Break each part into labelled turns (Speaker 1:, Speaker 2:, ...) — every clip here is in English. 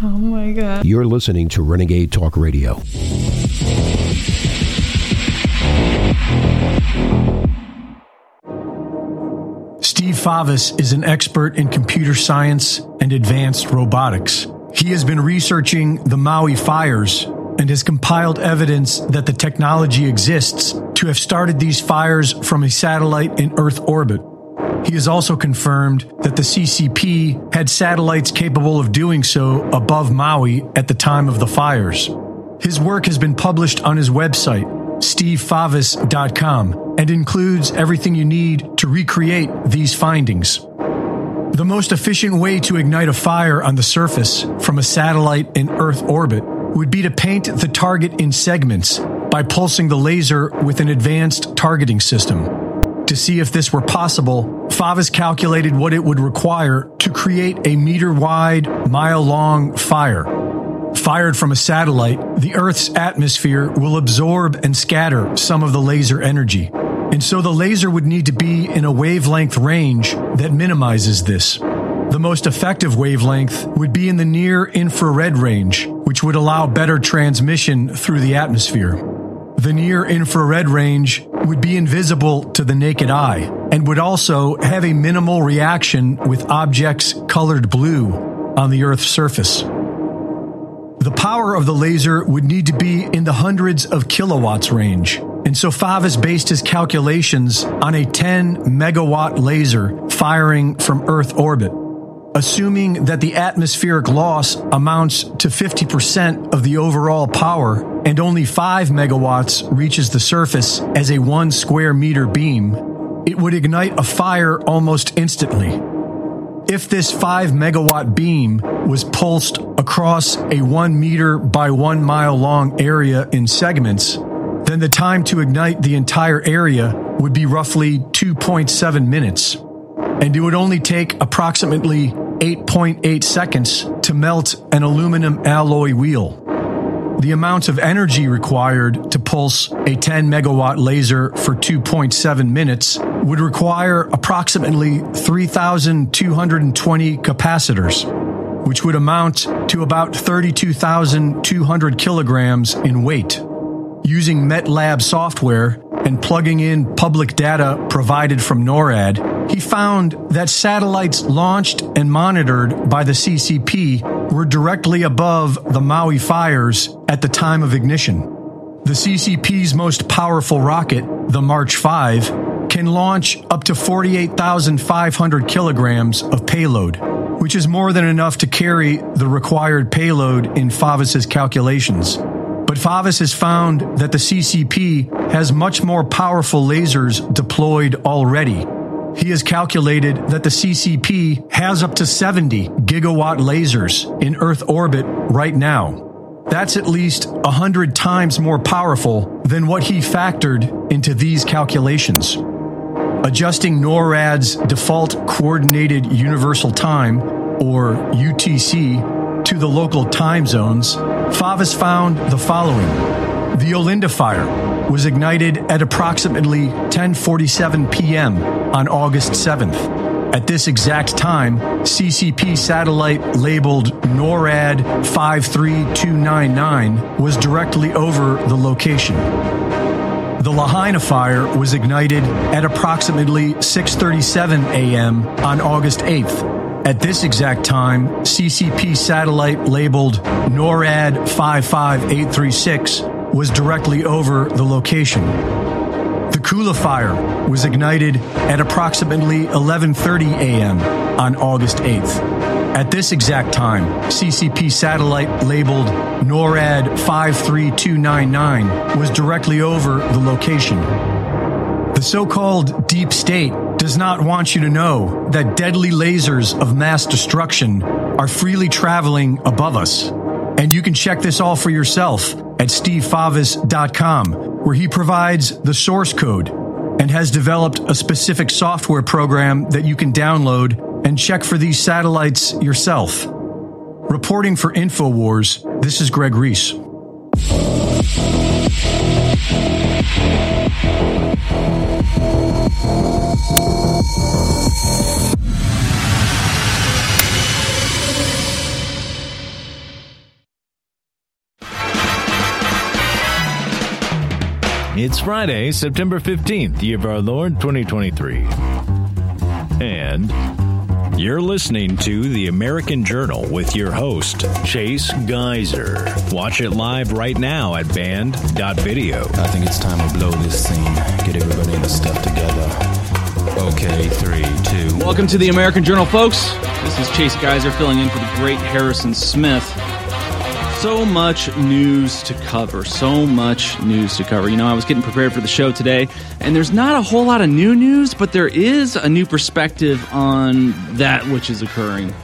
Speaker 1: Oh my God.
Speaker 2: You're listening to Renegade Talk Radio.
Speaker 3: Steve Favis is an expert in computer science and advanced robotics. He has been researching the Maui fires and has compiled evidence that the technology exists to have started these fires from a satellite in Earth orbit. He has also confirmed that the CCP had satellites capable of doing so above Maui at the time of the fires. His work has been published on his website, stevefavis.com, and includes everything you need to recreate these findings. The most efficient way to ignite a fire on the surface from a satellite in Earth orbit would be to paint the target in segments by pulsing the laser with an advanced targeting system. See if this were possible, Favis calculated what it would require to create a meter wide, mile long fire. Fired from a satellite, the Earth's atmosphere will absorb and scatter some of the laser energy. And so the laser would need to be in a wavelength range that minimizes this. The most effective wavelength would be in the near infrared range, which would allow better transmission through the atmosphere. The near infrared range would be invisible to the naked eye and would also have a minimal reaction with objects colored blue on the Earth's surface. The power of the laser would need to be in the hundreds of kilowatts range, and so Favis based his calculations on a 10 megawatt laser firing from Earth orbit. Assuming that the atmospheric loss amounts to 50% of the overall power and only 5 megawatts reaches the surface as a 1 square meter beam, it would ignite a fire almost instantly. If this 5 megawatt beam was pulsed across a 1 meter by 1 mile long area in segments, then the time to ignite the entire area would be roughly 2.7 minutes. And it would only take approximately 8.8 seconds to melt an aluminum alloy wheel. The amount of energy required to pulse a 10 megawatt laser for 2.7 minutes would require approximately 3,220 capacitors, which would amount to about 32,200 kilograms in weight. Using MATLAB software and plugging in public data provided from NORAD, he found that satellites launched and monitored by the CCP were directly above the Maui fires at the time of ignition. The CCP's most powerful rocket, the March 5, can launch up to 48,500 kilograms of payload, which is more than enough to carry the required payload in Favis's calculations. But Favis has found that the CCP has much more powerful lasers deployed already. He has calculated that the CCP has up to 70 gigawatt lasers in Earth orbit right now. That's at least 100 times more powerful than what he factored into these calculations. Adjusting NORAD's default coordinated universal time, or UTC, to the local time zones, Favis found the following. The Olinda fire was ignited at approximately 10:47 p.m. on August 7th. At this exact time, CCP satellite labeled NORAD 53299 was directly over the location. The Lahaina fire was ignited at approximately 6:37 a.m. on August 8th. At this exact time, CCP satellite labeled NORAD 55836 was directly over the location. Kula fire was ignited at approximately 11:30 a.m. on August 8th. At this exact time, CCP satellite labeled NORAD 53299 was directly over the location. The so-called deep state does not want you to know that deadly lasers of mass destruction are freely traveling above us. And you can check this all for yourself at stevefavis.com, where he provides the source code and has developed a specific software program that you can download and check for these satellites yourself. Reporting for InfoWars, this is Greg Reese.
Speaker 1: It's Friday, September 15th, year of our Lord 2023. And you're listening to The American Journal with your host, Chase Geiser. Watch it live right now at band.video.
Speaker 4: I think it's time to blow this scene, get everybody in the stuff together. Okay, three, two.
Speaker 5: Welcome to the American Journal, folks. This is Chase Geiser filling in for the great Harrison Smith. So much news to cover. So much news to cover. You know, I was getting prepared for the show today, and there's not a whole lot of new news, but there is a new perspective on that which is occurring.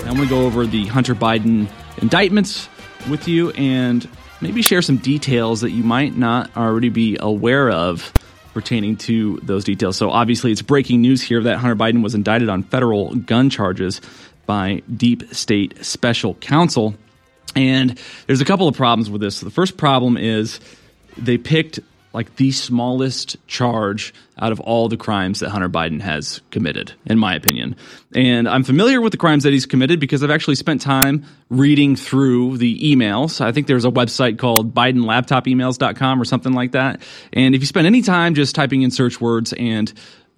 Speaker 5: I'm going to go over the Hunter Biden indictments with you and maybe share some details that you might not already be aware of pertaining to those details. So, obviously, it's breaking news here that Hunter Biden was indicted on federal gun charges by Deep State Special Counsel. And there's a couple of problems with this. The first problem is they picked like the smallest charge out of all the crimes that Hunter Biden has committed, in my opinion. And I'm familiar with the crimes that he's committed because I've actually spent time reading through the emails. I think there's a website called BidenLaptopEmails.com or something like that. And if you spend any time just typing in search words and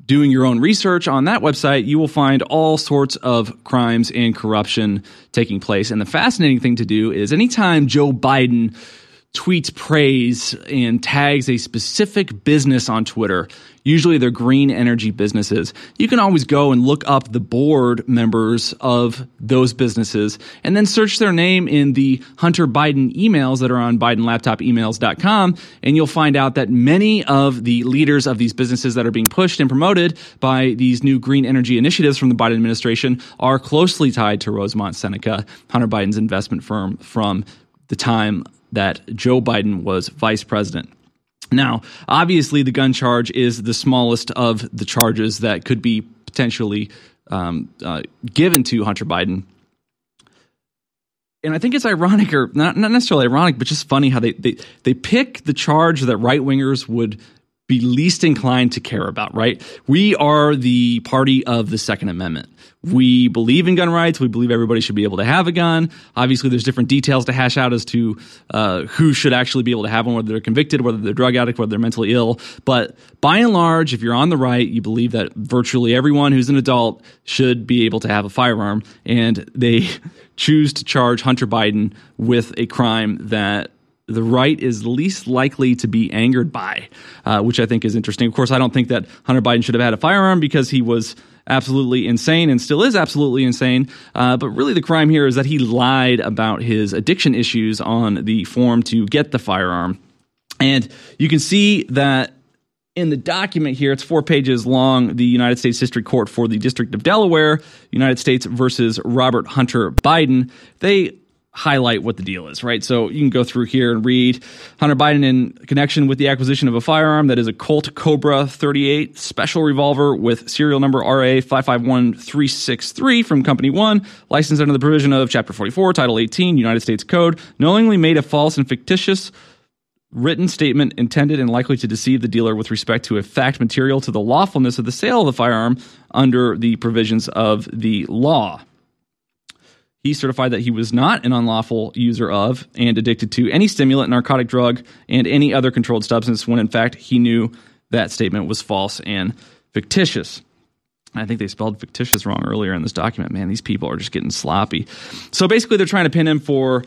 Speaker 5: doing your own research on that website, you will find all sorts of crimes and corruption taking place. And the fascinating thing to do is anytime Joe Biden tweets praise and tags a specific business on Twitter, usually they're green energy businesses, you can always go and look up the board members of those businesses and then search their name in the Hunter Biden emails that are on BidenLaptopEmails.com. And you'll find out that many of the leaders of these businesses that are being pushed and promoted by these new green energy initiatives from the Biden administration are closely tied to Rosemont Seneca, Hunter Biden's investment firm from the time that Joe Biden was vice president. Now, obviously, the gun charge is the smallest of the charges that could be potentially um, uh, given to Hunter Biden. And I think it's ironic, or not, not necessarily ironic, but just funny how they, they, they pick the charge that right wingers would be least inclined to care about, right? We are the party of the Second Amendment. We believe in gun rights. We believe everybody should be able to have a gun. Obviously, there's different details to hash out as to uh, who should actually be able to have one, whether they're convicted, whether they're drug addict, whether they're mentally ill. But by and large, if you're on the right, you believe that virtually everyone who's an adult should be able to have a firearm. And they choose to charge Hunter Biden with a crime that the right is least likely to be angered by, uh, which I think is interesting. Of course, I don't think that Hunter Biden should have had a firearm because he was absolutely insane and still is absolutely insane. Uh, but really, the crime here is that he lied about his addiction issues on the form to get the firearm. And you can see that in the document here, it's four pages long. The United States District Court for the District of Delaware, United States versus Robert Hunter Biden, they highlight what the deal is, right? So you can go through here and read Hunter Biden in connection with the acquisition of a firearm that is a Colt Cobra 38 special revolver with serial number RA 551363 from Company 1, licensed under the provision of Chapter 44, Title 18, United States Code, knowingly made a false and fictitious written statement intended and likely to deceive the dealer with respect to a fact material to the lawfulness of the sale of the firearm under the provisions of the law. He certified that he was not an unlawful user of and addicted to any stimulant, narcotic drug, and any other controlled substance when in fact he knew that statement was false and fictitious. I think they spelled fictitious wrong earlier in this document. Man, these people are just getting sloppy. So basically, they're trying to pin him for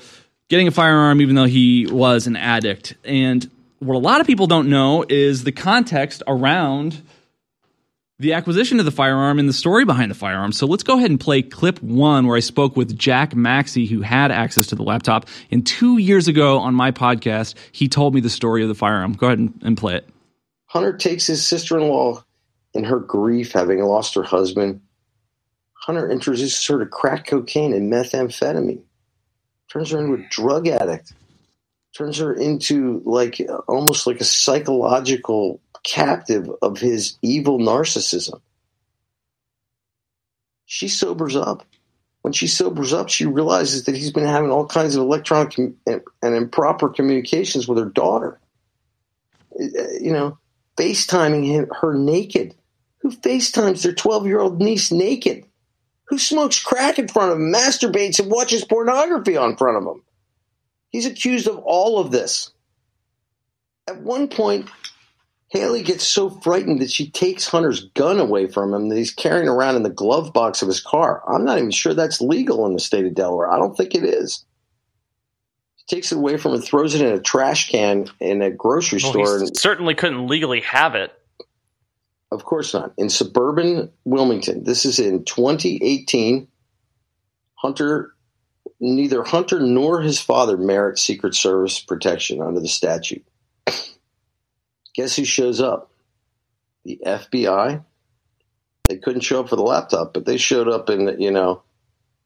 Speaker 5: getting a firearm even though he was an addict. And what a lot of people don't know is the context around the acquisition of the firearm and the story behind the firearm. So let's go ahead and play clip one where I spoke with Jack Maxey, who had access to the laptop. And two years ago on my podcast, he told me the story of the firearm. Go ahead and, and play it.
Speaker 6: Hunter takes his sister in law in her grief, having lost her husband. Hunter introduces her to crack cocaine and methamphetamine, turns her into a drug addict, turns her into like almost like a psychological captive of his evil narcissism. She sobers up. When she sobers up, she realizes that he's been having all kinds of electronic and improper communications with her daughter. Uh, you know, FaceTiming her naked. Who FaceTimes their 12 year old niece naked? Who smokes crack in front of him, masturbates, and watches pornography on front of him? He's accused of all of this At one point, Hallie gets so frightened that she takes Hunter's gun away from him that he's carrying around in the glove box of his car. I'm not even sure that's legal in the state of Delaware. I don't think it is. She takes it away from him, throws it in a trash can in a grocery
Speaker 7: Well,
Speaker 6: store.
Speaker 7: he
Speaker 6: and-
Speaker 7: certainly couldn't legally have it.
Speaker 6: Of course not. In suburban Wilmington, this is in 2018. Hunter, neither Hunter nor his father merit Secret Service protection under the statute. Guess who shows up? The FBI. They couldn't show up for the laptop, but they showed up in you know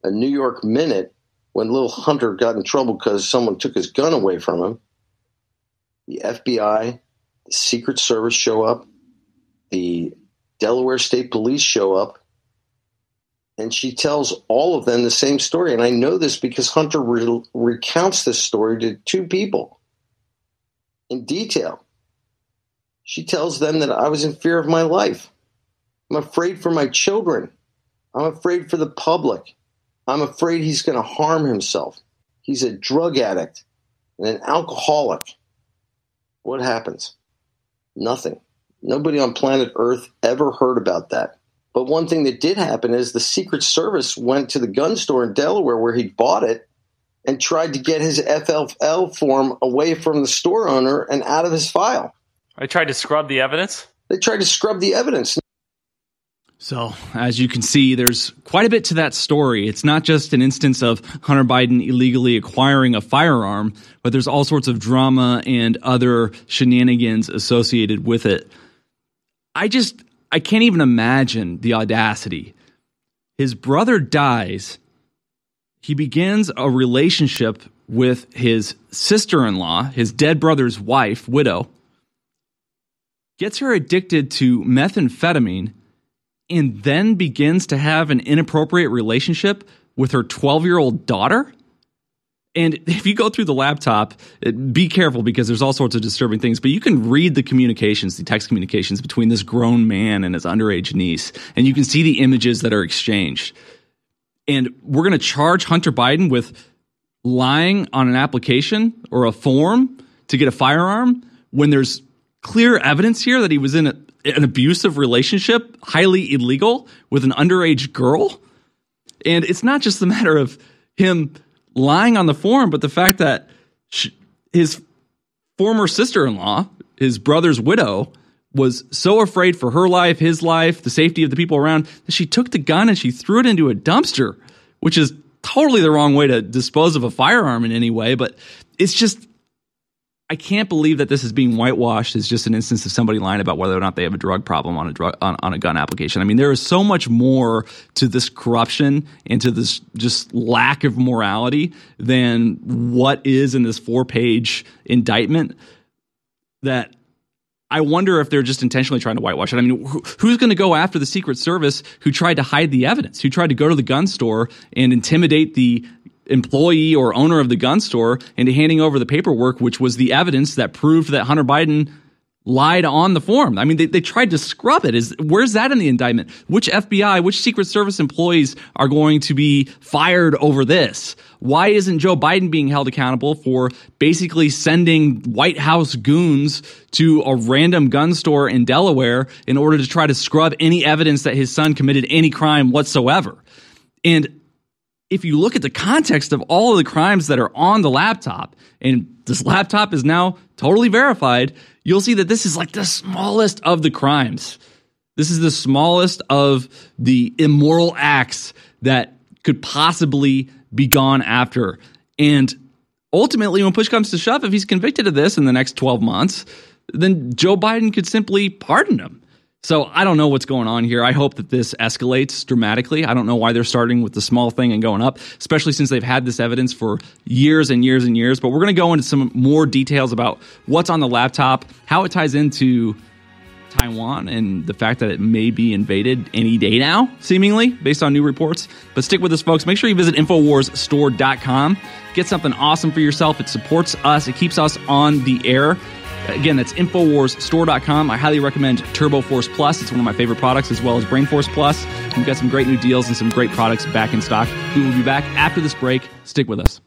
Speaker 6: a New York minute when little Hunter got in trouble because someone took his gun away from him. The FBI, the Secret Service show up the Delaware State Police show up, and she tells all of them the same story. And I know this because Hunter re- recounts this story to two people in detail. She tells them that I was in fear of my life. I'm afraid for my children. I'm afraid for the public. I'm afraid he's going to harm himself. He's a drug addict and an alcoholic. What happens? Nothing. Nobody on planet Earth ever heard about that. But one thing that did happen is the Secret Service went to the gun store in Delaware where he bought it and tried to get his FFL form away from the store owner and out of his file.
Speaker 7: I tried to scrub the evidence.
Speaker 6: They tried to scrub the evidence.
Speaker 5: So, as you can see, there's quite a bit to that story. It's not just an instance of Hunter Biden illegally acquiring a firearm, but there's all sorts of drama and other shenanigans associated with it. I just, I can't even imagine the audacity. His brother dies. He begins a relationship with his sister in law, his dead brother's wife, widow, gets her addicted to methamphetamine and then begins to have an inappropriate relationship with her 12 year old daughter. And if you go through the laptop, uh, be careful because there's all sorts of disturbing things, but you can read the communications, the text communications between this grown man and his underage niece, and you can see the images that are exchanged. And we're going to charge Hunter Biden with lying on an application or a form to get a firearm when there's clear evidence here that he was in a, an abusive relationship, highly illegal, with an underage girl. And it's not just the matter of him lying on the form, but the fact that sh his former sister in law, his brother's widow, was so afraid for her life, his life, the safety of the people around, that she took the gun and she threw it into a dumpster, which is totally the wrong way to dispose of a firearm in any way. But it's just, I can't believe that this is being whitewashed as just an instance of somebody lying about whether or not they have a drug problem on a drug on, on a gun application. I mean, there is so much more to this corruption and to this just lack of morality than what is in this four page indictment that I wonder if they're just intentionally trying to whitewash it. I mean, wh- who's going to go after the Secret Service who tried to hide the evidence, who tried to go to the gun store and intimidate the employee or owner of the gun store into handing over the paperwork, which was the evidence that proved that Hunter Biden lied on the form. I mean, they, they tried to scrub it. Is where's that in the indictment? Which FBI, which Secret Service employees are going to be fired over this? Why isn't Joe Biden being held accountable for basically sending White House goons to a random gun store in Delaware in order to try to scrub any evidence that his son committed any crime whatsoever? And if you look at the context of all of the crimes that are on the laptop, and this laptop is now totally verified, you'll see that this is like the smallest of the crimes. This is the smallest of the immoral acts that could possibly be gone after. And ultimately, when push comes to shove, if he's convicted of this in the next 12 months, then Joe Biden could simply pardon him. So I don't know what's going on here. I hope that this escalates dramatically. I don't know why they're starting with the small thing and going up, especially since they've had this evidence for years and years and years. But we're going to go into some more details about what's on the laptop, how it ties into Taiwan, and the fact that it may be invaded any day now, seemingly, based on new reports. But stick with us, folks. Make sure you visit InfoWarsStore.com. Get something awesome for yourself. It supports us, it keeps us on the air. Again, that's InfoWarsStore.com. I highly recommend Turbo Force Plus. It's one of my favorite products, as well as Brain Force Plus. We've got some great new deals and some great products back in stock. We will be back after this break. Stick with us.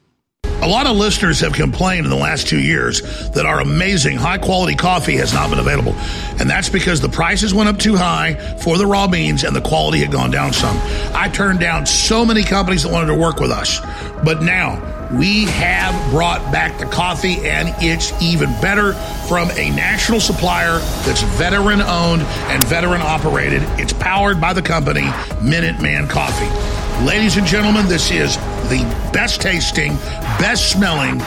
Speaker 8: A lot of listeners have complained in the last two years that our amazing high quality coffee has not been available. And that's because the prices went up too high for the raw beans and the quality had gone down some. I turned down so many companies that wanted to work with us. But now, we have brought back the coffee and it's even better from a national supplier that's veteran owned and veteran operated. It's powered by the company Minuteman Coffee. Ladies and gentlemen, this is the best tasting, best smelling,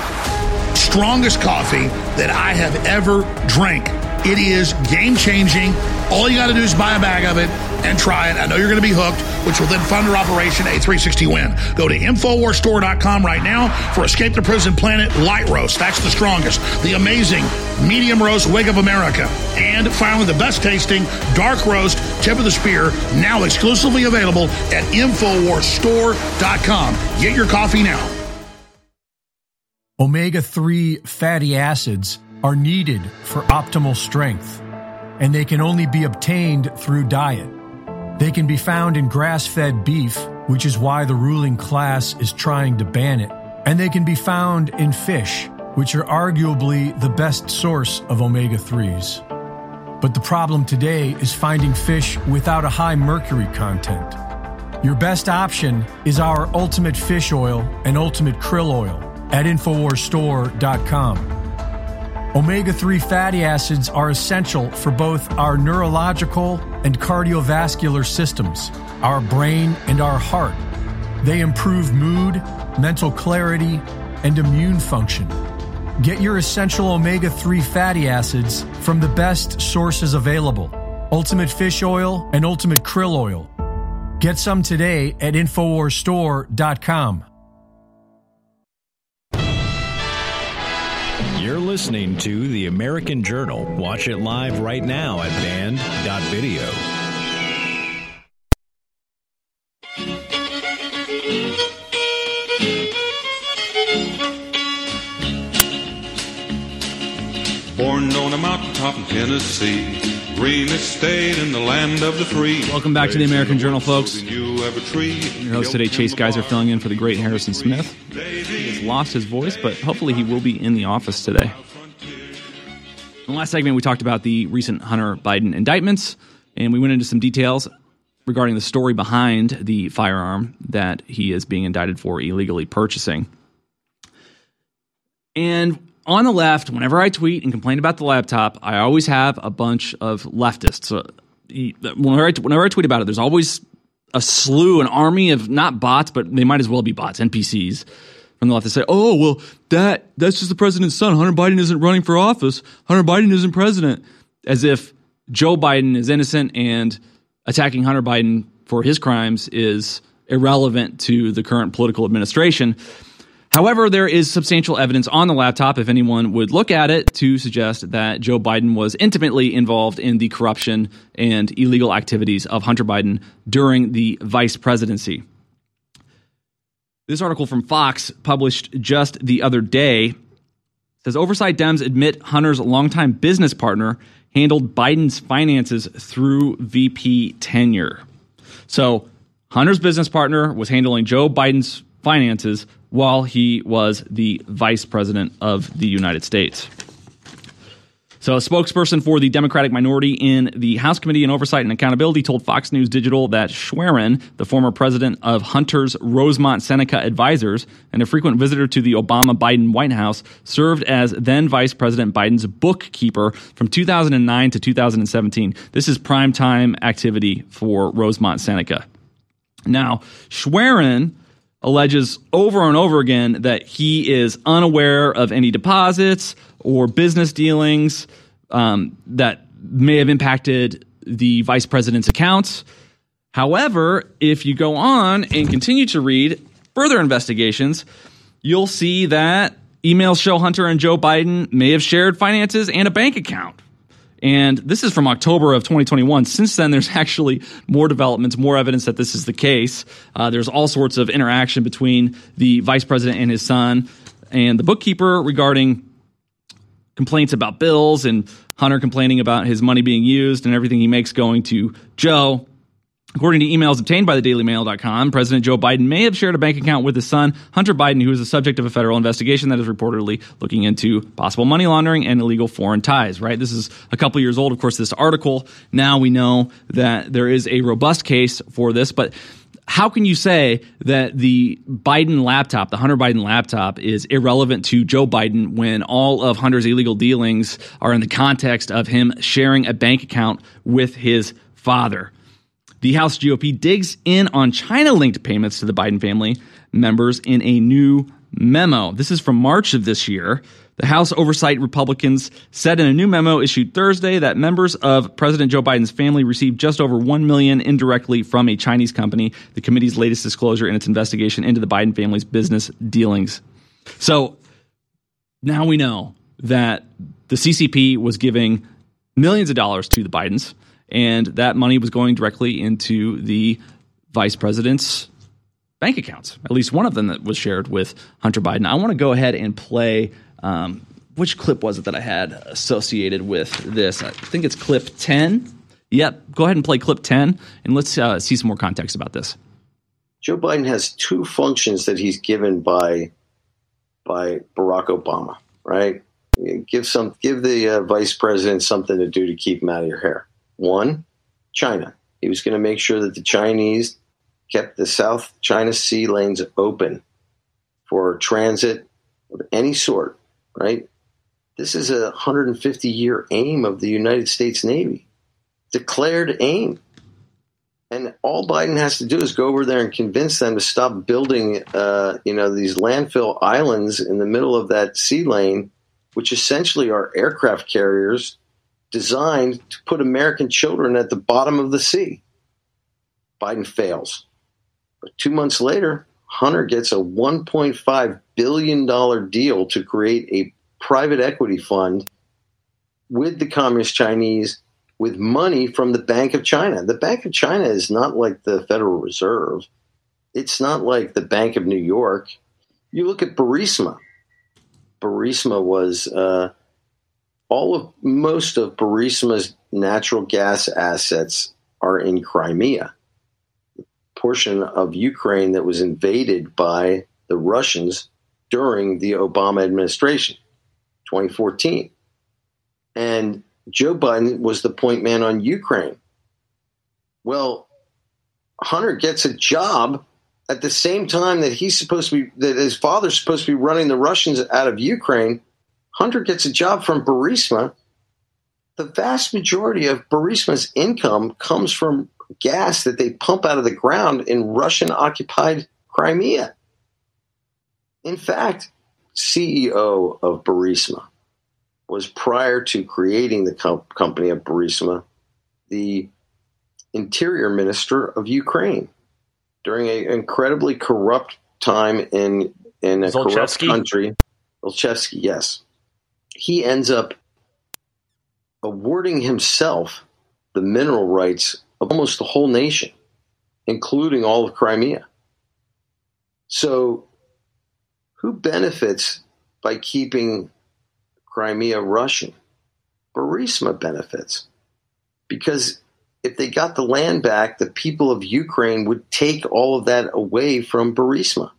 Speaker 8: strongest coffee that I have ever drank. It is game changing. All you got to do is buy a bag of it and try it. I know you're going to be hooked, which will then fund our Operation A360 Win. Go to InfoWarsStore.com right now for Escape the Prison Planet Light Roast. That's the strongest. The amazing Medium Roast Wake of America. And finally, the best tasting Dark Roast Tip of the Spear, now exclusively available at InfoWarsStore.com. Get your coffee now.
Speaker 3: Omega 3 fatty acids are needed for optimal strength, and they can only be obtained through diet. They can be found in grass fed beef, which is why the ruling class is trying to ban it, and they can be found in fish, which are arguably the best source of omega 3s. But the problem today is finding fish without a high mercury content. Your best option is our Ultimate Fish Oil and Ultimate Krill Oil at InfoWarsStore.com. Omega 3 fatty acids are essential for both our neurological and cardiovascular systems, our brain and our heart. They improve mood, mental clarity, and immune function. Get your essential omega 3 fatty acids from the best sources available Ultimate Fish Oil and Ultimate Krill Oil. Get some today at InfoWarsStore.com.
Speaker 1: listening to The American Journal. Watch it live right now at band.video.
Speaker 9: Born on a mountaintop in Tennessee, greenest state in the land of the free.
Speaker 5: Welcome back to the American Journal, folks.
Speaker 9: You have a tree.
Speaker 5: Your host today, Chase Geiser, filling in for the great Harrison Smith. He has lost his voice, but hopefully he will be in the office today. In the last segment, we talked about the recent Hunter Biden indictments, and we went into some details regarding the story behind the firearm that he is being indicted for illegally purchasing. And on the left, whenever I tweet and complain about the laptop, I always have a bunch of leftists. Whenever, I, whenever I tweet about it, there's always a slew, an army of not bots, but they might as well be bots, NPCs from the left that say, "Oh, well, that that's just the president's son. Hunter Biden isn't running for office. Hunter Biden isn't president." As if Joe Biden is innocent and attacking Hunter Biden for his crimes is irrelevant to the current political administration. However, there is substantial evidence on the laptop, if anyone would look at it, to suggest that Joe Biden was intimately involved in the corruption and illegal activities of Hunter Biden during the vice presidency. This article from Fox, published just the other day, says oversight Dems admit Hunter's longtime business partner handled Biden's finances through VP tenure. So, Hunter's business partner was handling Joe Biden's finances while he was the vice president of the United States. So, a spokesperson for the Democratic minority in the House Committee on Oversight and Accountability told Fox News Digital that Schwerin, the former president of Hunter's Rosemont Seneca Advisors and a frequent visitor to the Obama Biden White House, served as then Vice President Biden's bookkeeper from 2009 to 2017. This is prime time activity for Rosemont Seneca. Now, Schwerin alleges over and over again that he is unaware of any deposits or business dealings um, that may have impacted the vice president's accounts. However, if you go on and continue to read further investigations, you'll see that emails show Hunter and Joe Biden may have shared finances and a bank account. And this is from October of 2021. Since then, there's actually more developments, more evidence that this is the case. Uh, there's all sorts of interaction between the vice president and his son and the bookkeeper regarding complaints about bills and Hunter complaining about his money being used and everything he makes going to Joe. According to emails obtained by the DailyMail.com, President Joe Biden may have shared a bank account with his son, Hunter Biden, who is the subject of a federal investigation that is reportedly looking into possible money laundering and illegal foreign ties, right? This is a couple years old, of course, this article. Now we know that there is a robust case for this, but how can you say that the Biden laptop, the Hunter Biden laptop, is irrelevant to Joe Biden when all of Hunter's illegal dealings are in the context of him sharing a bank account with his father? The House GOP digs in on China linked payments to the Biden family members in a new memo. This is from March of this year. The House Oversight Republicans said in a new memo issued Thursday that members of President Joe Biden's family received just over 1 million indirectly from a Chinese company, the committee's latest disclosure in its investigation into the Biden family's business dealings. So now we know that the CCP was giving millions of dollars to the Bidens and that money was going directly into the vice president's bank accounts. At least one of them that was shared with Hunter Biden. I want to go ahead and play. Um, which clip was it that I had associated with this? I think it's clip 10. Yep, go ahead and play clip 10 and let's uh, see some more context about this.
Speaker 6: Joe Biden has two functions that he's given by by Barack Obama, right? Give some give the uh, vice president something to do to keep him out of your hair. One, China. He was going to make sure that the Chinese kept the South China Sea lanes open for transit of any sort, right? This is a 150 year aim of the United States Navy, declared aim. And all Biden has to do is go over there and convince them to stop building, uh, you know, these landfill islands in the middle of that sea lane, which essentially are aircraft carriers designed to put American children at the bottom of the sea. Biden fails. But two months later, Hunter gets a $1.5 billion deal to create a private equity fund with the Communist Chinese with money from the Bank of China. The Bank of China is not like the Federal Reserve, it's not like the Bank of New York. You look at Burisma. Burisma was uh, all of most of Burisma's natural gas assets are in Crimea, a portion of Ukraine that was invaded by the Russians during the Obama administration, 2014. And Joe Biden was the point man on Ukraine. Well, Hunter gets a job at the same time that he's supposed to be that his father's supposed to be running the Russians out of Ukraine Hunter gets a job from Burisma. The vast majority of Burisma's income comes from gas that they pump out of the ground in Russian occupied Crimea. In fact, CEO of Burisma was prior to creating the com- company of Burisma, the interior minister of Ukraine during an incredibly corrupt time in in a Zlochevsky? corrupt country. Zlochevsky, yes he ends up awarding himself the mineral rights of almost the whole nation, including all of Crimea. So, who benefits by keeping Crimea Russian? Burisma benefits. Because if they got the land back, the people of Ukraine would take all of that away from Burisma.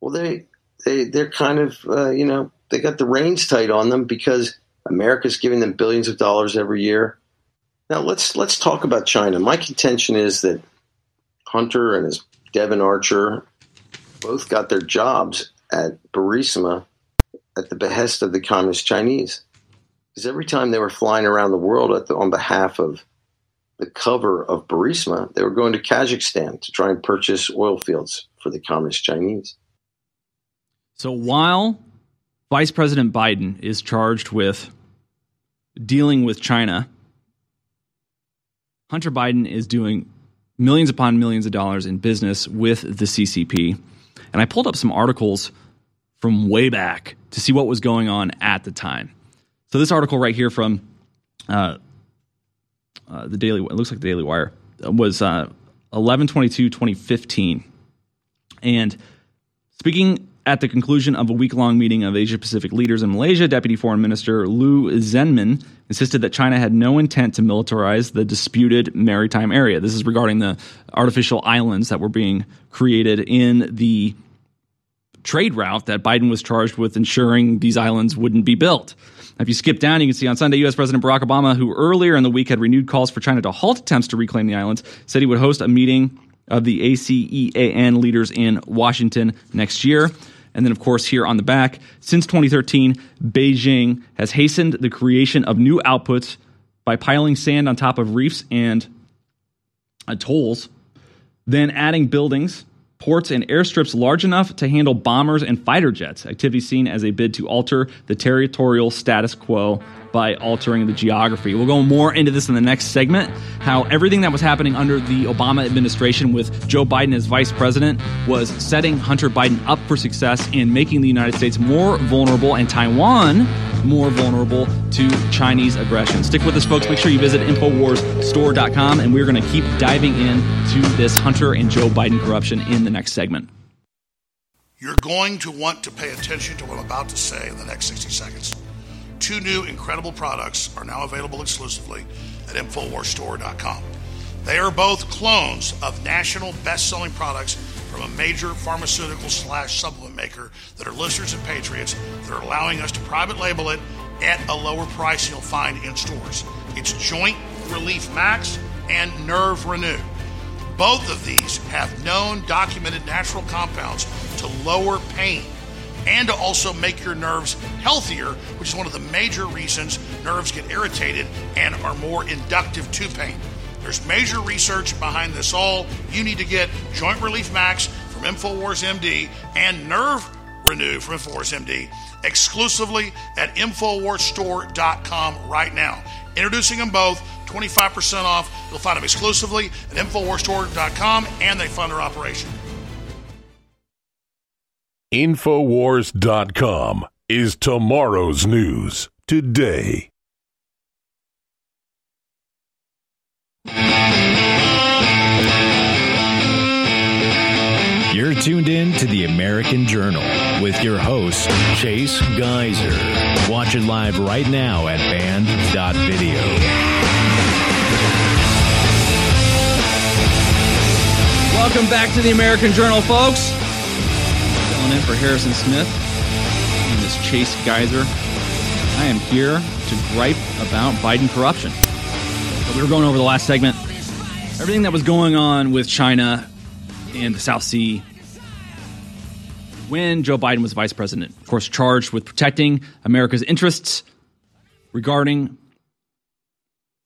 Speaker 6: Well, they, they, they're kind of, uh, you know, they got the reins tight on them because America's giving them billions of dollars every year. Now let's let's talk about China. My contention is that Hunter and his Devon Archer both got their jobs at Burisma at the behest of the communist Chinese. Because every time they were flying around the world the, on behalf of the cover of Burisma, they were going to Kazakhstan to try and purchase oil fields for the communist Chinese.
Speaker 5: So while Vice President Biden is charged with dealing with China. Hunter Biden is doing millions upon millions of dollars in business with the CCP. And I pulled up some articles from way back to see what was going on at the time. So this article right here from uh, uh, the Daily, it looks like the Daily Wire, was uh, 11 22 2015. And speaking at the conclusion of a week long meeting of Asia Pacific leaders in Malaysia, Deputy Foreign Minister Liu Zhenmin insisted that China had no intent to militarize the disputed maritime area. This is regarding the artificial islands that were being created in the trade route that Biden was charged with ensuring these islands wouldn't be built. If you skip down, you can see on Sunday, U.S. President Barack Obama, who earlier in the week had renewed calls for China to halt attempts to reclaim the islands, said he would host a meeting of the ASEAN leaders in Washington next year. And then, of course, here on the back, since 2013, Beijing has hastened the creation of new outputs by piling sand on top of reefs and uh, atolls, then adding buildings, ports, and airstrips large enough to handle bombers and fighter jets. Activity seen as a bid to alter the territorial status quo by altering the geography. We'll go more into this in the next segment. How everything that was happening under the Obama administration with Joe Biden as vice president was setting Hunter Biden up for success and making the United States more vulnerable and Taiwan more vulnerable to Chinese aggression. Stick with us, folks. Make sure you visit InfoWarsStore.com, and we're going to keep diving into this Hunter and Joe Biden corruption in the next segment.
Speaker 8: You're going to want to pay attention to what I'm about to say in the next 60 seconds. Two new incredible products are now available exclusively at InfoWarsStore.com. They are both clones of national best selling products from a major pharmaceutical slash supplement maker that are listeners and patriots that are allowing us to private label it at a lower price you'll find in stores. It's Joint Relief Max and Nerve Renew. Both of these have known documented natural compounds to lower pain and to also make your nerves healthier, which is one of the major reasons nerves get irritated and are more inductive to pain. There's major research behind this all. You need to get Joint Relief Max from InfoWars MD and Nerve Renew from InfoWars MD exclusively at InfoWarsStore.com right now. Introducing them both, 25% off. You'll find them exclusively at InfoWarsStore.com and they fund their operation.
Speaker 10: Infowars.com is tomorrow's news today.
Speaker 1: You're tuned in to the American Journal with your host, Chase Geiser. Watch it live right now at band.video.
Speaker 5: Welcome back to the American Journal, folks. Filling in for Harrison Smith. My name is Chase Geiser. I am here to gripe about Biden corruption. We were going over the last segment. Everything that was going on with China and the South Sea when Joe Biden was vice president. Of course, charged with protecting America's interests regarding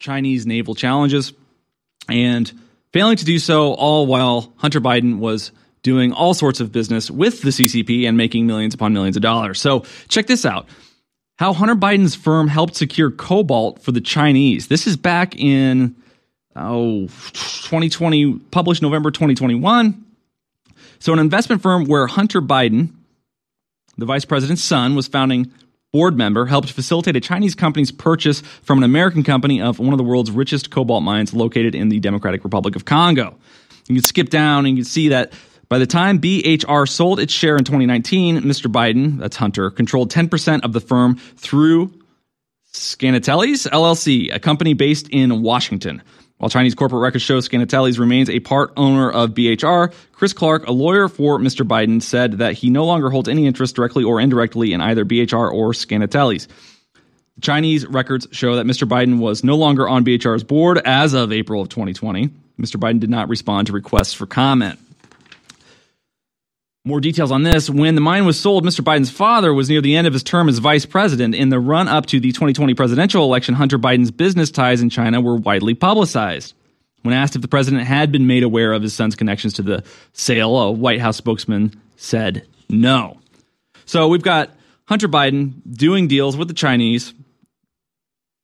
Speaker 5: Chinese naval challenges and failing to do so, all while Hunter Biden was doing all sorts of business with the CCP and making millions upon millions of dollars. So, check this out how Hunter Biden's firm helped secure cobalt for the Chinese. This is back in oh 2020 published November 2021. So an investment firm where Hunter Biden, the vice president's son, was founding board member, helped facilitate a Chinese company's purchase from an American company of one of the world's richest cobalt mines located in the Democratic Republic of Congo. You can skip down and you can see that by the time BHR sold its share in 2019, Mr. Biden, that's Hunter, controlled 10% of the firm through Skaneateles LLC, a company based in Washington. While Chinese corporate records show Skaneateles remains a part owner of BHR, Chris Clark, a lawyer for Mr. Biden, said that he no longer holds any interest directly or indirectly in either BHR or Skaneateles. Chinese records show that Mr. Biden was no longer on BHR's board as of April of 2020. Mr. Biden did not respond to requests for comment. More details on this. When the mine was sold, Mr. Biden's father was near the end of his term as vice president. In the run up to the 2020 presidential election, Hunter Biden's business ties in China were widely publicized. When asked if the president had been made aware of his son's connections to the sale, a White House spokesman said no. So we've got Hunter Biden doing deals with the Chinese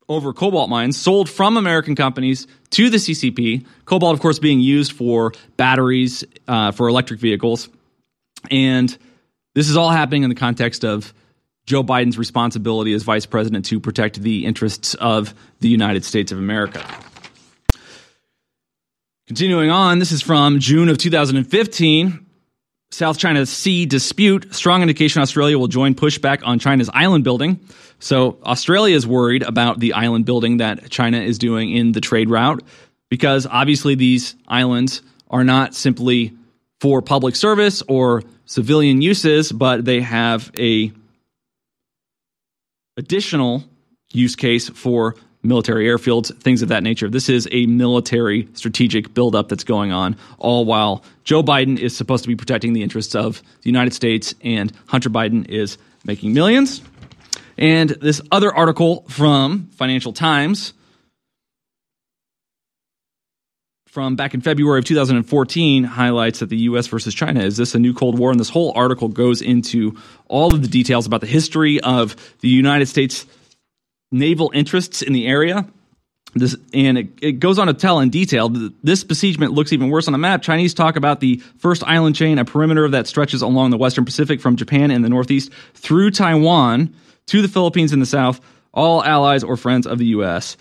Speaker 5: over cobalt mines sold from American companies to the CCP. Cobalt, of course, being used for batteries uh, for electric vehicles. And this is all happening in the context of Joe Biden's responsibility as vice president to protect the interests of the United States of America. Continuing on, this is from June of 2015. South China Sea dispute, strong indication Australia will join pushback on China's island building. So, Australia is worried about the island building that China is doing in the trade route because obviously these islands are not simply for public service or civilian uses, but they have a additional use case for military airfields, things of that nature. This is a military strategic buildup that's going on, all while Joe Biden is supposed to be protecting the interests of the United States and Hunter Biden is making millions. And this other article from Financial Times from back in February of 2014 highlights that the US versus China is this a new Cold War? And this whole article goes into all of the details about the history of the United States naval interests in the area. This, and it, it, goes on to tell in detail this besiegement looks even worse on the map. Chinese talk about the first island chain, a perimeter that stretches along the western Pacific from Japan in the northeast through Taiwan to the Philippines in the south, all allies or friends of the U.S.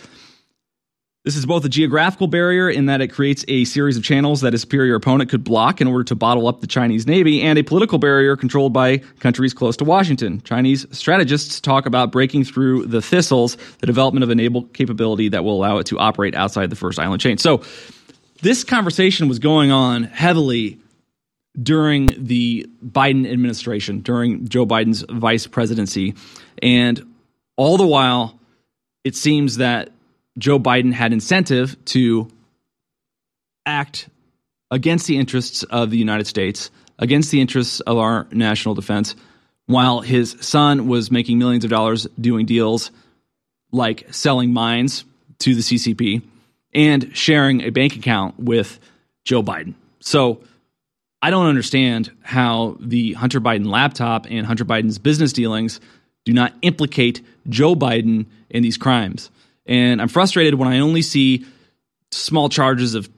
Speaker 5: This is both a geographical barrier in that it creates a series of channels that a superior opponent could block in order to bottle up the Chinese Navy, and a political barrier controlled by countries close to Washington. Chinese strategists talk about breaking through the thistles, the development of a naval capability that will allow it to operate outside the first island chain. So, this conversation was going on heavily during the Biden administration, during Joe Biden's vice presidency. And all the while, it seems that Joe Biden had incentive to act against the interests of the United States, against the interests of our national defense, while his son was making millions of dollars doing deals like selling mines to the CCP and sharing a bank account with Joe Biden. So I don't understand how the Hunter Biden laptop and Hunter Biden's business dealings do not implicate Joe Biden in these crimes. And I'm frustrated when I only see small charges of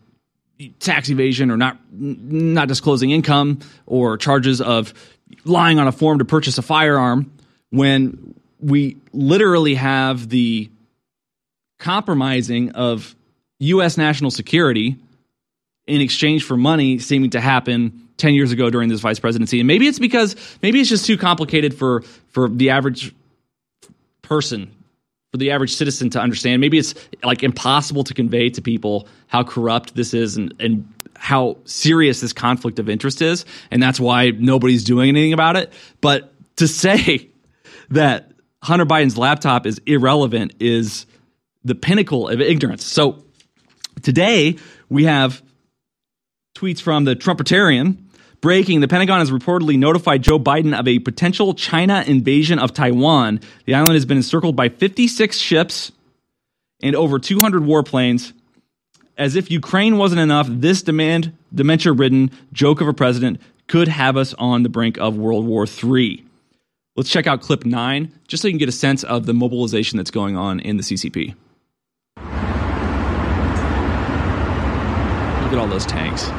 Speaker 5: tax evasion or not not disclosing income or charges of lying on a form to purchase a firearm when we literally have the compromising of US national security in exchange for money seeming to happen 10 years ago during this vice presidency. And maybe it's because maybe it's just too complicated for for the average person for the average citizen to understand. Maybe it's like impossible to convey to people how corrupt this is and, and how serious this conflict of interest is. And that's why nobody's doing anything about it. But to say that Hunter Biden's laptop is irrelevant is the pinnacle of ignorance. So today we have tweets from the Trumpetarian Breaking The Pentagon has reportedly notified Joe Biden of a potential China invasion of Taiwan. The island has been encircled by 56 ships and over 200 warplanes. As if Ukraine wasn't enough, this demand, dementia ridden joke of a president could have us on the brink of World War III. Let's check out clip nine, just so you can get a sense of the mobilization that's going on in the CCP. Look at all those tanks.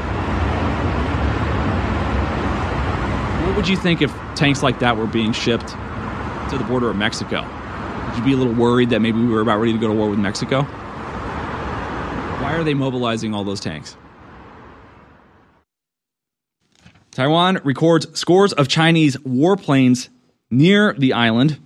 Speaker 5: Would you think if tanks like that were being shipped to the border of Mexico? Would you be a little worried that maybe we were about ready to go to war with Mexico? Why are they mobilizing all those tanks? Taiwan records scores of Chinese warplanes near the island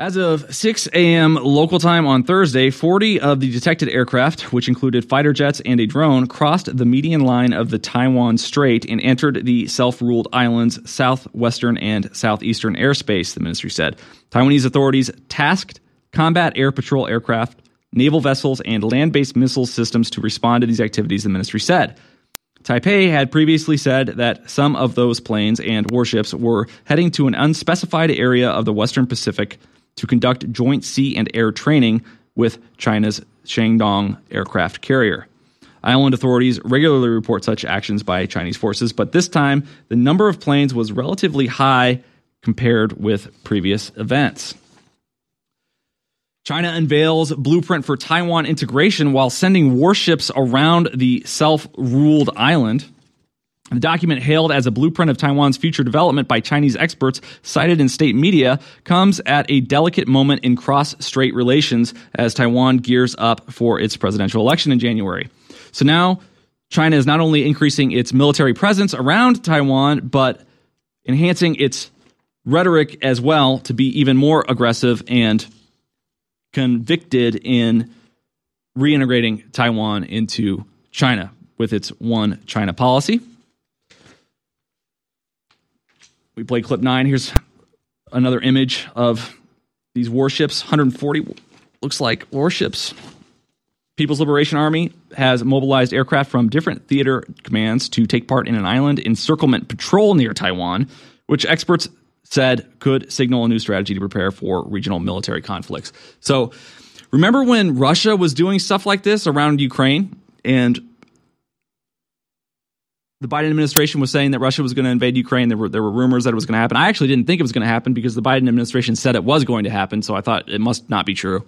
Speaker 5: as of 6 a.m. local time on Thursday, 40 of the detected aircraft, which included fighter jets and a drone, crossed the median line of the Taiwan Strait and entered the self ruled island's southwestern and southeastern airspace, the ministry said. Taiwanese authorities tasked combat air patrol aircraft, naval vessels, and land based missile systems to respond to these activities, the ministry said. Taipei had previously said that some of those planes and warships were heading to an unspecified area of the Western Pacific to conduct joint sea and air training with China's Shandong aircraft carrier. Island authorities regularly report such actions by Chinese forces, but this time the number of planes was relatively high compared with previous events. China unveils blueprint for Taiwan integration while sending warships around the self ruled island. The document, hailed as a blueprint of Taiwan's future development by Chinese experts cited in state media, comes at a delicate moment in cross strait relations as Taiwan gears up for its presidential election in January. So now, China is not only increasing its military presence around Taiwan, but enhancing its rhetoric as well to be even more aggressive and convicted in reintegrating Taiwan into China with its one China policy. We play clip nine. Here's another image of these warships 140 looks like warships. People's Liberation Army has mobilized aircraft from different theater commands to take part in an island encirclement patrol near Taiwan, which experts said could signal a new strategy to prepare for regional military conflicts. So, remember when Russia was doing stuff like this around Ukraine and the Biden administration was saying that Russia was going to invade Ukraine. There were there were rumors that it was going to happen. I actually didn't think it was going to happen because the Biden administration said it was going to happen. So I thought it must not be true.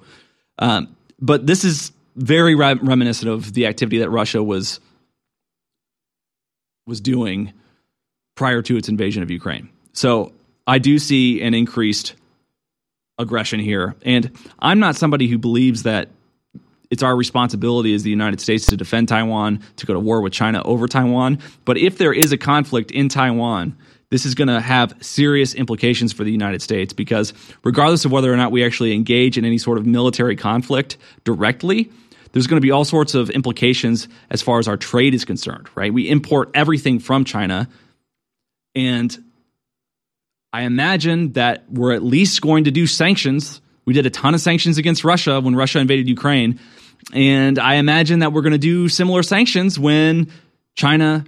Speaker 5: Um, but this is very re- reminiscent of the activity that Russia was was doing prior to its invasion of Ukraine. So I do see an increased aggression here, and I'm not somebody who believes that it's our responsibility as the United States to defend Taiwan, to go to war with China over Taiwan. But if there is a conflict in Taiwan, this is going to have serious implications for the United States because, regardless of whether or not we actually engage in any sort of military conflict directly, there's going to be all sorts of implications as far as our trade is concerned, right? We import everything from China. And I imagine that we're at least going to do sanctions. We did a ton of sanctions against Russia when Russia invaded Ukraine. And I imagine that we're going to do similar sanctions when China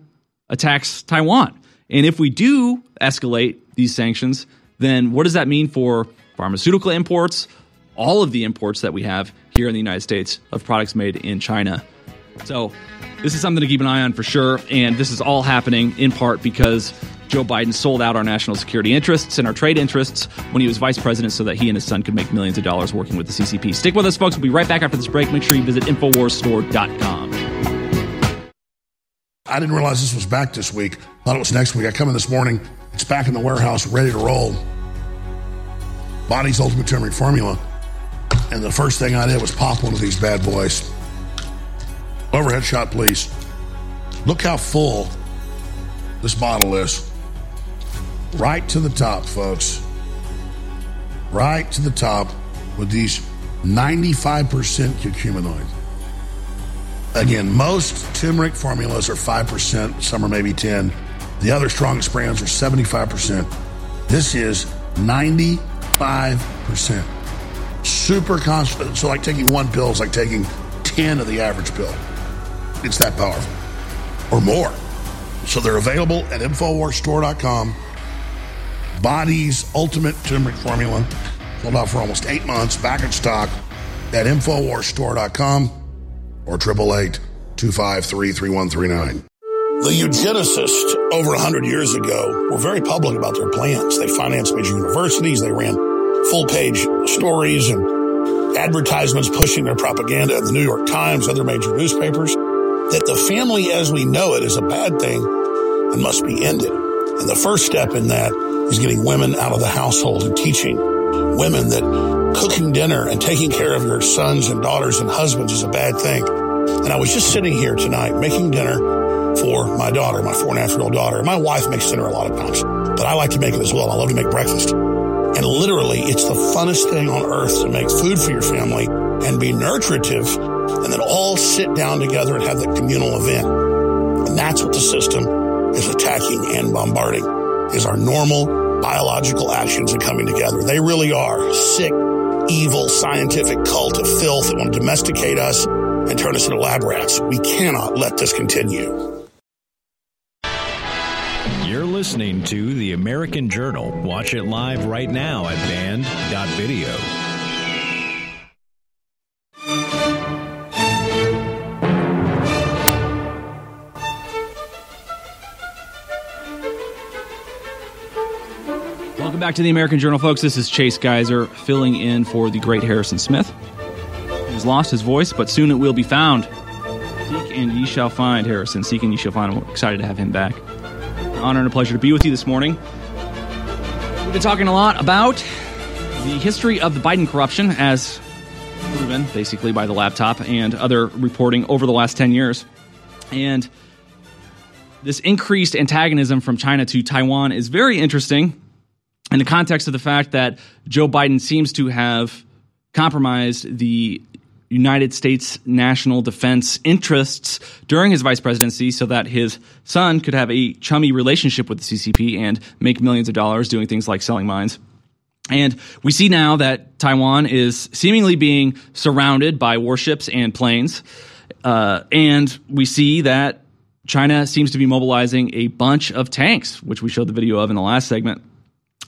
Speaker 5: attacks Taiwan. And if we do escalate these sanctions, then what does that mean for pharmaceutical imports, all of the imports that we have here in the United States of products made in China? So, this is something to keep an eye on for sure. And this is all happening in part because Joe Biden sold out our national security interests and our trade interests when he was vice president so that he and his son could make millions of dollars working with the CCP. Stick with us, folks. We'll be right back after this break. Make sure you visit InfoWarsStore.com.
Speaker 8: I didn't realize this was back this week. Thought it was next week. I come in this morning. It's back in the warehouse, ready to roll. Body's Ultimate Turmeric Formula. And the first thing I did was pop one of these bad boys. Overhead shot, please. Look how full this bottle is. Right to the top, folks. Right to the top with these 95% curcuminoid. Again, most turmeric formulas are 5%, some are maybe 10. The other strongest brands are 75%. This is 95%. Super constant. So, like taking one pill is like taking 10 of the average pill. It's that powerful. Or more. So they're available at InfoWarsStore.com. Body's Ultimate Turmeric Formula. Sold out for almost eight months. Back in stock at InfoWarsStore.com or 888 253 3139. The eugenicists over 100 years ago were very public about their plans. They financed major universities, they ran full page stories and advertisements pushing their propaganda in the New York Times, other major newspapers, that the family as we know it is a bad thing and must be ended. And the first step in that is getting women out of the household and teaching women that cooking dinner and taking care of your sons and daughters and husbands is a bad thing. And I was just sitting here tonight making dinner for my daughter, my four and a half year old daughter. My wife makes dinner a lot of times, but I like to make it as well. I love to make breakfast. And literally, it's the funnest thing on earth to make food for your family and be nurturative and then all sit down together and have that communal event. And that's what the system is attacking and bombarding is our normal biological actions and coming together. They really are sick, evil, scientific cult of filth that want to domesticate us and turn us into lab rats. We cannot let this continue.
Speaker 1: You're listening to The American Journal. Watch it live right now at band.video.
Speaker 5: back to the American Journal, folks. This is Chase Geiser filling in for the great Harrison Smith. He's lost his voice, but soon it will be found. Seek and ye shall find, Harrison. Seek and ye shall find. Excited to have him back. An honor and a pleasure to be with you this morning. We've been talking a lot about the history of the Biden corruption as proven basically by the laptop and other reporting over the last 10 years. And this increased antagonism from China to Taiwan is very interesting in the context of the fact that Joe Biden seems to have compromised the United States national defense interests during his vice presidency so that his son could have a chummy relationship with the CCP and make millions of dollars doing things like selling mines. And we see now that Taiwan is seemingly being surrounded by warships and planes. Uh, and we see that China seems to be mobilizing a bunch of tanks, which we showed the video of in the last segment.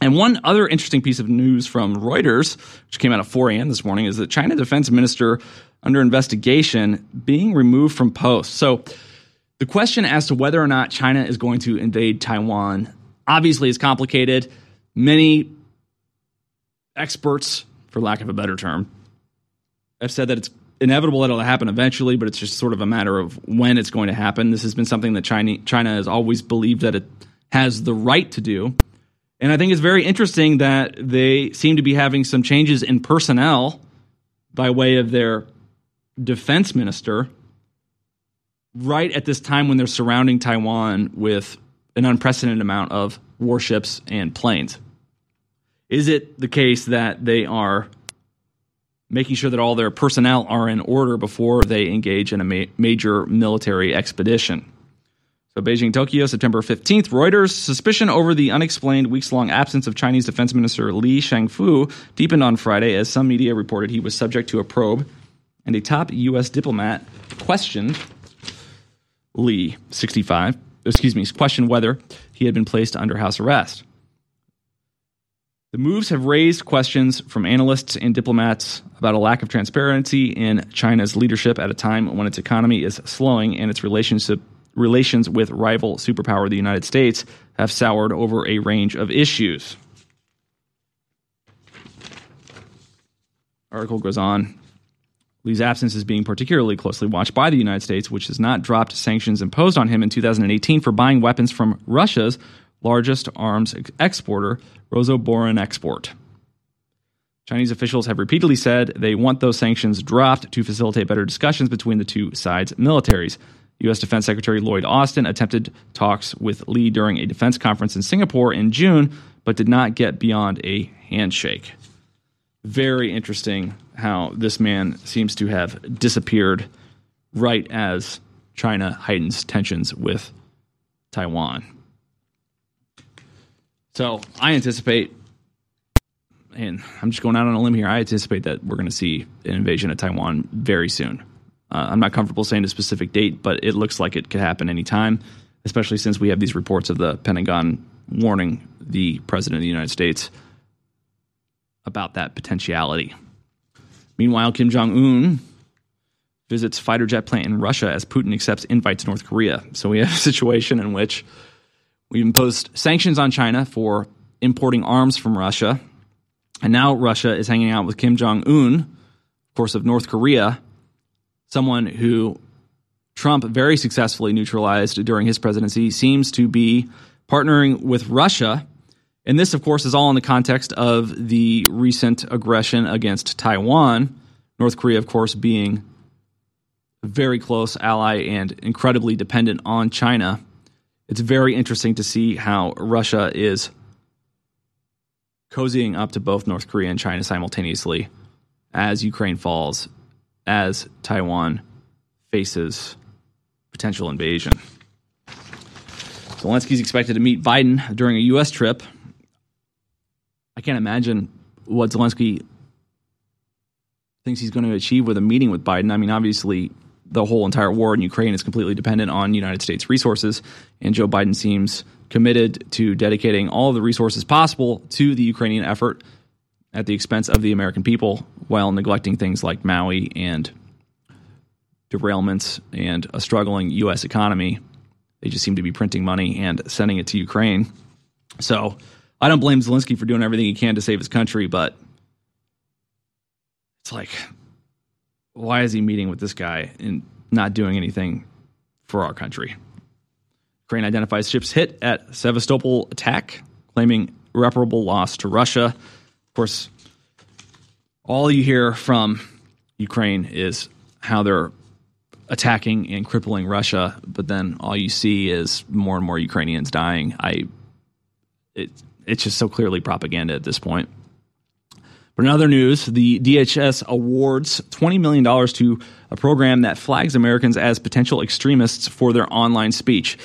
Speaker 5: And one other interesting piece of news from Reuters, which came out at 4 a.m. this morning, is that China defense minister under investigation being removed from post. So the question as to whether or not China is going to invade Taiwan obviously is complicated. Many experts, for lack of a better term, have said that it's inevitable that it'll happen eventually, but it's just sort of a matter of when it's going to happen. This has been something that China, China has always believed that it has the right to do. And I think it's very interesting that they seem to be having some changes in personnel by way of their defense minister right at this time when they're surrounding Taiwan with an unprecedented amount of warships and planes. Is it the case that they are making sure that all their personnel are in order before they engage in a ma- major military expedition? So, Beijing, Tokyo, September 15th. Reuters suspicion over the unexplained weeks long absence of Chinese Defense Minister Li Shangfu deepened on Friday as some media reported he was subject to a probe, and a top U.S. diplomat questioned Li, 65, excuse me, questioned whether he had been placed under house arrest. The moves have raised questions from analysts and diplomats about a lack of transparency in China's leadership at a time when its economy is slowing and its relationship relations with rival superpower the United States have soured over a range of issues. Article goes on. Li's absence is being particularly closely watched by the United States, which has not dropped sanctions imposed on him in 2018 for buying weapons from Russia's largest arms exporter, Rosoboronexport. Chinese officials have repeatedly said they want those sanctions dropped to facilitate better discussions between the two sides' militaries. U.S. Defense Secretary Lloyd Austin attempted talks with Li during a defense conference in Singapore in June, but did not get beyond a handshake. Very interesting how this man seems to have disappeared right as China heightens tensions with Taiwan. So I anticipate, and I'm just going out on a limb here, I anticipate that we're going to see an invasion of Taiwan very soon. Uh, I'm not comfortable saying a specific date, but it looks like it could happen anytime, especially since we have these reports of the Pentagon warning the President of the United States about that potentiality. Meanwhile, Kim Jong un visits fighter jet plant in Russia as Putin accepts invites to North Korea. So we have a situation in which we've imposed sanctions on China for importing arms from Russia. And now Russia is hanging out with Kim Jong un, of course, of North Korea, someone who Trump very successfully neutralized during his presidency, seems to be partnering with Russia. And this, of course, is all in the context of the recent aggression against Taiwan. North Korea, of course, being a very close ally and incredibly dependent on China. It's very interesting to see how Russia is cozying up to both North Korea and China simultaneously as Ukraine falls as Taiwan faces potential invasion. Zelensky's expected to meet Biden during a U.S. trip. I can't imagine what Zelensky thinks he's going to achieve with a meeting with Biden. I mean, obviously, the whole entire war in Ukraine is completely dependent on United States resources, and Joe Biden seems committed to dedicating all the resources possible to the Ukrainian effort at the expense of the American people while neglecting things like Maui and derailments and a struggling U.S. economy. They just seem to be printing money and sending it to Ukraine. So I don't blame Zelensky for doing everything he can to save his country, but it's like, why is he meeting with this guy and not doing anything for our country? Ukraine identifies ships hit at Sevastopol attack, claiming irreparable loss to Russia course, all you hear from Ukraine is how they're attacking and crippling Russia, but then all you see is more and more Ukrainians dying. I it it's just so clearly propaganda at this point. But in other news, the DHS awards $20 million to a program that flags Americans as potential extremists for their online speech.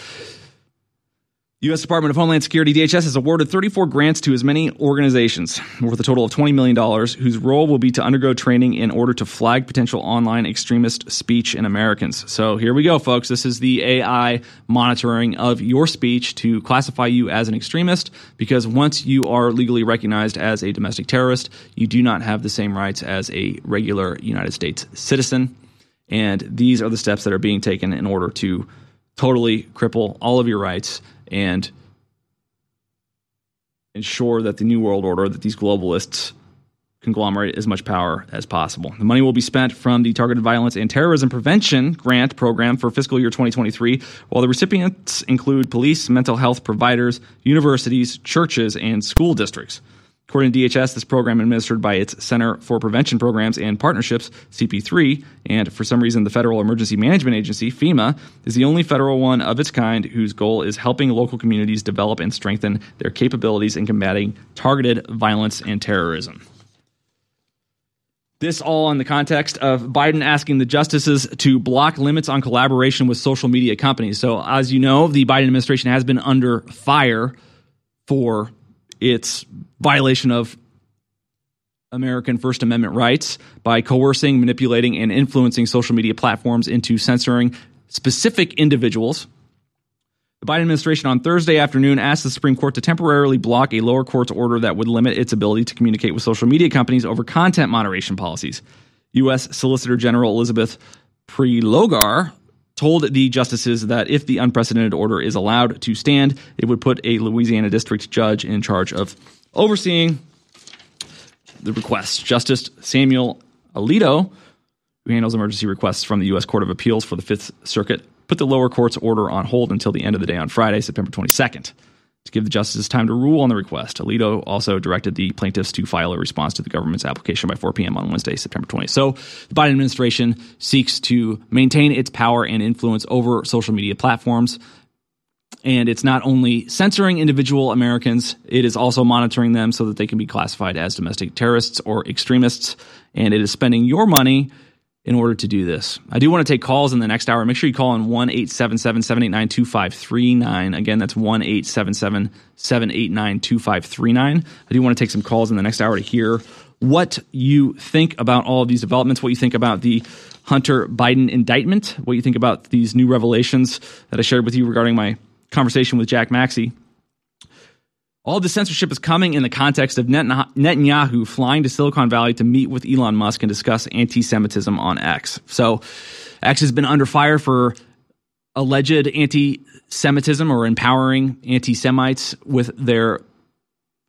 Speaker 5: U.S. Department of Homeland Security, DHS, has awarded 34 grants to as many organizations worth a total of $20 million, whose role will be to undergo training in order to flag potential online extremist speech in Americans. So here we go, folks. This is the AI monitoring of your speech to classify you as an extremist, because once you are legally recognized as a domestic terrorist, you do not have the same rights as a regular United States citizen. And these are the steps that are being taken in order to totally cripple all of your rights and ensure that the new world order, that these globalists conglomerate as much power as possible. The money will be spent from the Targeted Violence and Terrorism Prevention Grant Program for fiscal year 2023, while the recipients include police, mental health providers, universities, churches, and school districts. According to DHS, this program administered by its Center for Prevention Programs and Partnerships, CP3, and for some reason the Federal Emergency Management Agency, FEMA, is the only federal one of its kind whose goal is helping local communities develop and strengthen their capabilities in combating targeted violence and terrorism. This all in the context of Biden asking the justices to block limits on collaboration with social media companies. So, as you know, the Biden administration has been under fire for its violation of American First Amendment rights by coercing, manipulating, and influencing social media platforms into censoring specific individuals. The Biden administration on Thursday afternoon asked the Supreme Court to temporarily block a lower court's order that would limit its ability to communicate with social media companies over content moderation policies. U.S. Solicitor General Elizabeth Prelogar told the justices that if the unprecedented order is allowed to stand, it would put a Louisiana district judge in charge of overseeing the request. Justice Samuel Alito, who handles emergency requests from the U.S. Court of Appeals for the Fifth Circuit, put the lower court's order on hold until the end of the day on Friday, September 22nd to give the justices time to rule on the request. Alito also directed the plaintiffs to file a response to the government's application by 4 p.m. on Wednesday, September 20th. So the Biden administration seeks to maintain its power and influence over social media platforms. And it's not only censoring individual Americans, it is also monitoring them so that they can be classified as domestic terrorists or extremists. And it is spending your money in order to do this. I do want to take calls in the next hour. Make sure you call in 1 877 789 2539. Again, that's 1 877 789 2539. I do want to take some calls in the next hour to hear what you think about all of these developments, what you think about the Hunter Biden indictment, what you think about these new revelations that I shared with you regarding my conversation with Jack Maxey. All the censorship is coming in the context of Netanyahu flying to Silicon Valley to meet with Elon Musk and discuss anti Semitism on X. So, X has been under fire for alleged anti Semitism or empowering anti Semites with their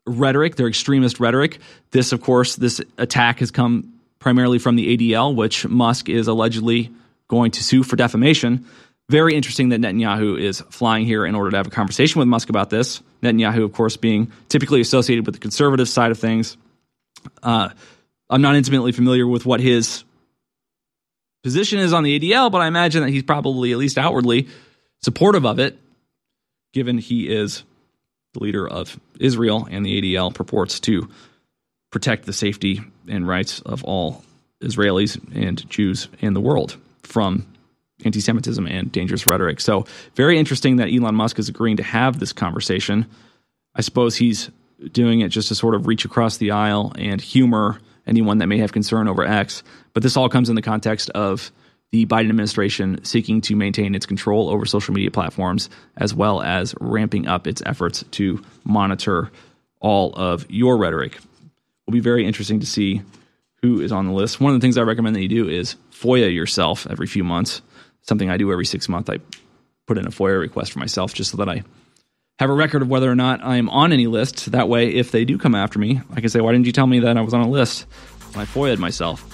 Speaker 5: rhetoric, their extremist rhetoric. This, of course, this attack has come primarily from the ADL, which Musk is allegedly going to sue for defamation. Very interesting that Netanyahu is flying here in order to have a conversation with Musk about this. Netanyahu, of course, being typically associated with the conservative side of things. Uh, I'm not intimately familiar with what his position is on the ADL, but I imagine that he's probably, at least outwardly, supportive of it, given he is the leader of Israel and the ADL purports to protect the safety and rights of all Israelis and Jews in the world from anti Semitism and dangerous rhetoric. So, very interesting that Elon Musk is agreeing to have this conversation. I suppose he's doing it just to sort of reach across the aisle and humor anyone that may have concern over X. But this all comes in the context of the Biden administration seeking to maintain its control over social media platforms, as well as ramping up its efforts to monitor all of your rhetoric. Will be very interesting to see who is on the list. One of the things I recommend that you do is FOIA yourself every few months something I do every six months. I put in a FOIA request for myself just so that I have a record of whether or not I am on any list. That way, if they do come after me, I can say, "Why didn't you tell me that I was on a list?" I FOIA'd myself.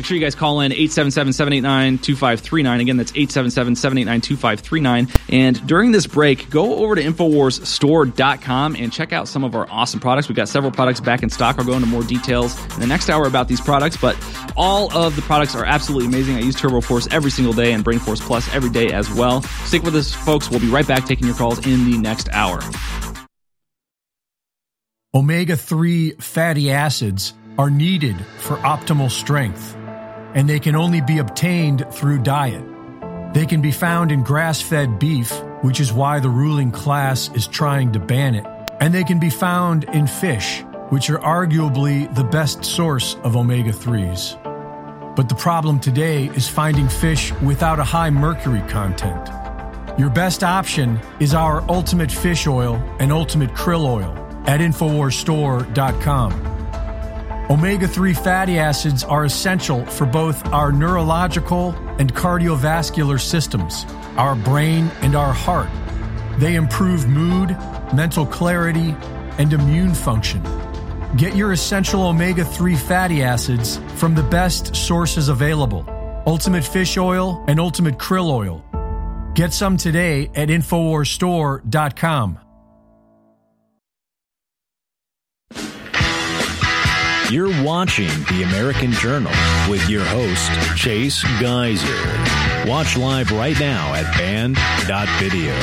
Speaker 5: Make sure you guys call in 877 789 2539. Again, that's 877 789 2539. And during this break, go over to InfoWarsStore.com and check out some of our awesome products. We've got several products back in stock. I'll go into more details in the next hour about these products, but all of the products are absolutely amazing. I use Turbo Force every single day and Brain Force Plus every day as well. Stick with us, folks. We'll be right back taking your calls in the next hour.
Speaker 3: Omega 3 fatty acids are needed for optimal strength, and they can only be obtained through diet. They can be found in grass fed beef, which is why the ruling class is trying to ban it, and they can be found in fish, which are arguably the best source of omega 3s. But the problem today is finding fish without a high mercury content. Your best option is our Ultimate Fish Oil and Ultimate Krill Oil at InfoWarsStore.com. Omega 3 fatty acids are essential for both our neurological and cardiovascular systems, our brain, and our heart. They improve mood, mental clarity, and immune function. Get your essential omega 3 fatty acids from the best sources available Ultimate Fish Oil and Ultimate Krill Oil. Get some today at InfoWarsStore.com.
Speaker 1: You're watching The American Journal with your host, Chase Geiser. Watch live right now at band.video.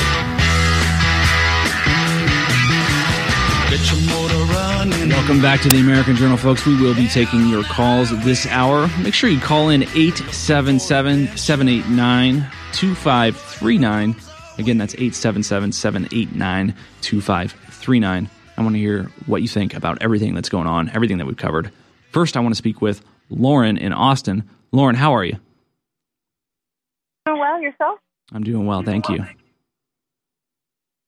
Speaker 5: Welcome back to the American Journal, folks. We will be taking your calls this hour. Make sure you call in 877 789 2539. Again, that's 877 789 2539. I want to hear what you think about everything that's going on, everything that we've covered. First, I want to speak with Lauren in Austin. Lauren, how are you?
Speaker 11: Doing well, yourself?
Speaker 5: I'm doing well, thank you.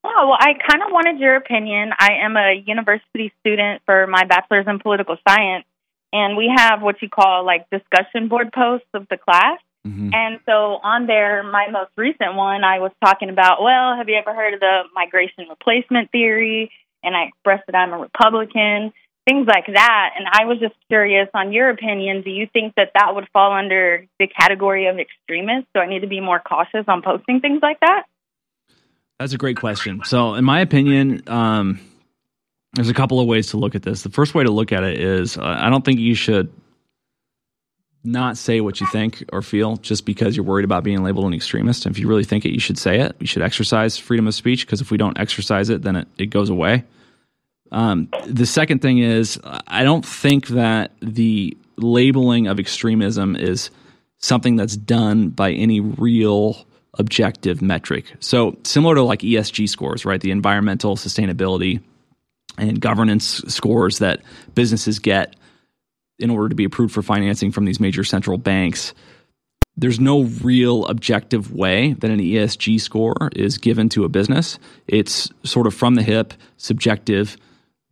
Speaker 11: Oh, well, I kind of wanted your opinion. I am a university student for my bachelor's in political science, and we have what you call like discussion board posts of the class.
Speaker 5: Mm-hmm.
Speaker 11: And so on there, my most recent one, I was talking about, well, have you ever heard of the migration replacement theory? And I expressed that I'm a Republican, things like that. And I was just curious on your opinion. Do you think that that would fall under the category of extremist? Do I need to be more cautious on posting things like that?
Speaker 5: That's a great question. So, in my opinion, um, there's a couple of ways to look at this. The first way to look at it is uh, I don't think you should not say what you think or feel just because you're worried about being labeled an extremist. If you really think it, you should say it. You should exercise freedom of speech because if we don't exercise it, then it, it goes away. Um, the second thing is, I don't think that the labeling of extremism is something that's done by any real objective metric. So, similar to like ESG scores, right? The environmental sustainability and governance scores that businesses get in order to be approved for financing from these major central banks. There's no real objective way that an ESG score is given to a business. It's sort of from the hip, subjective,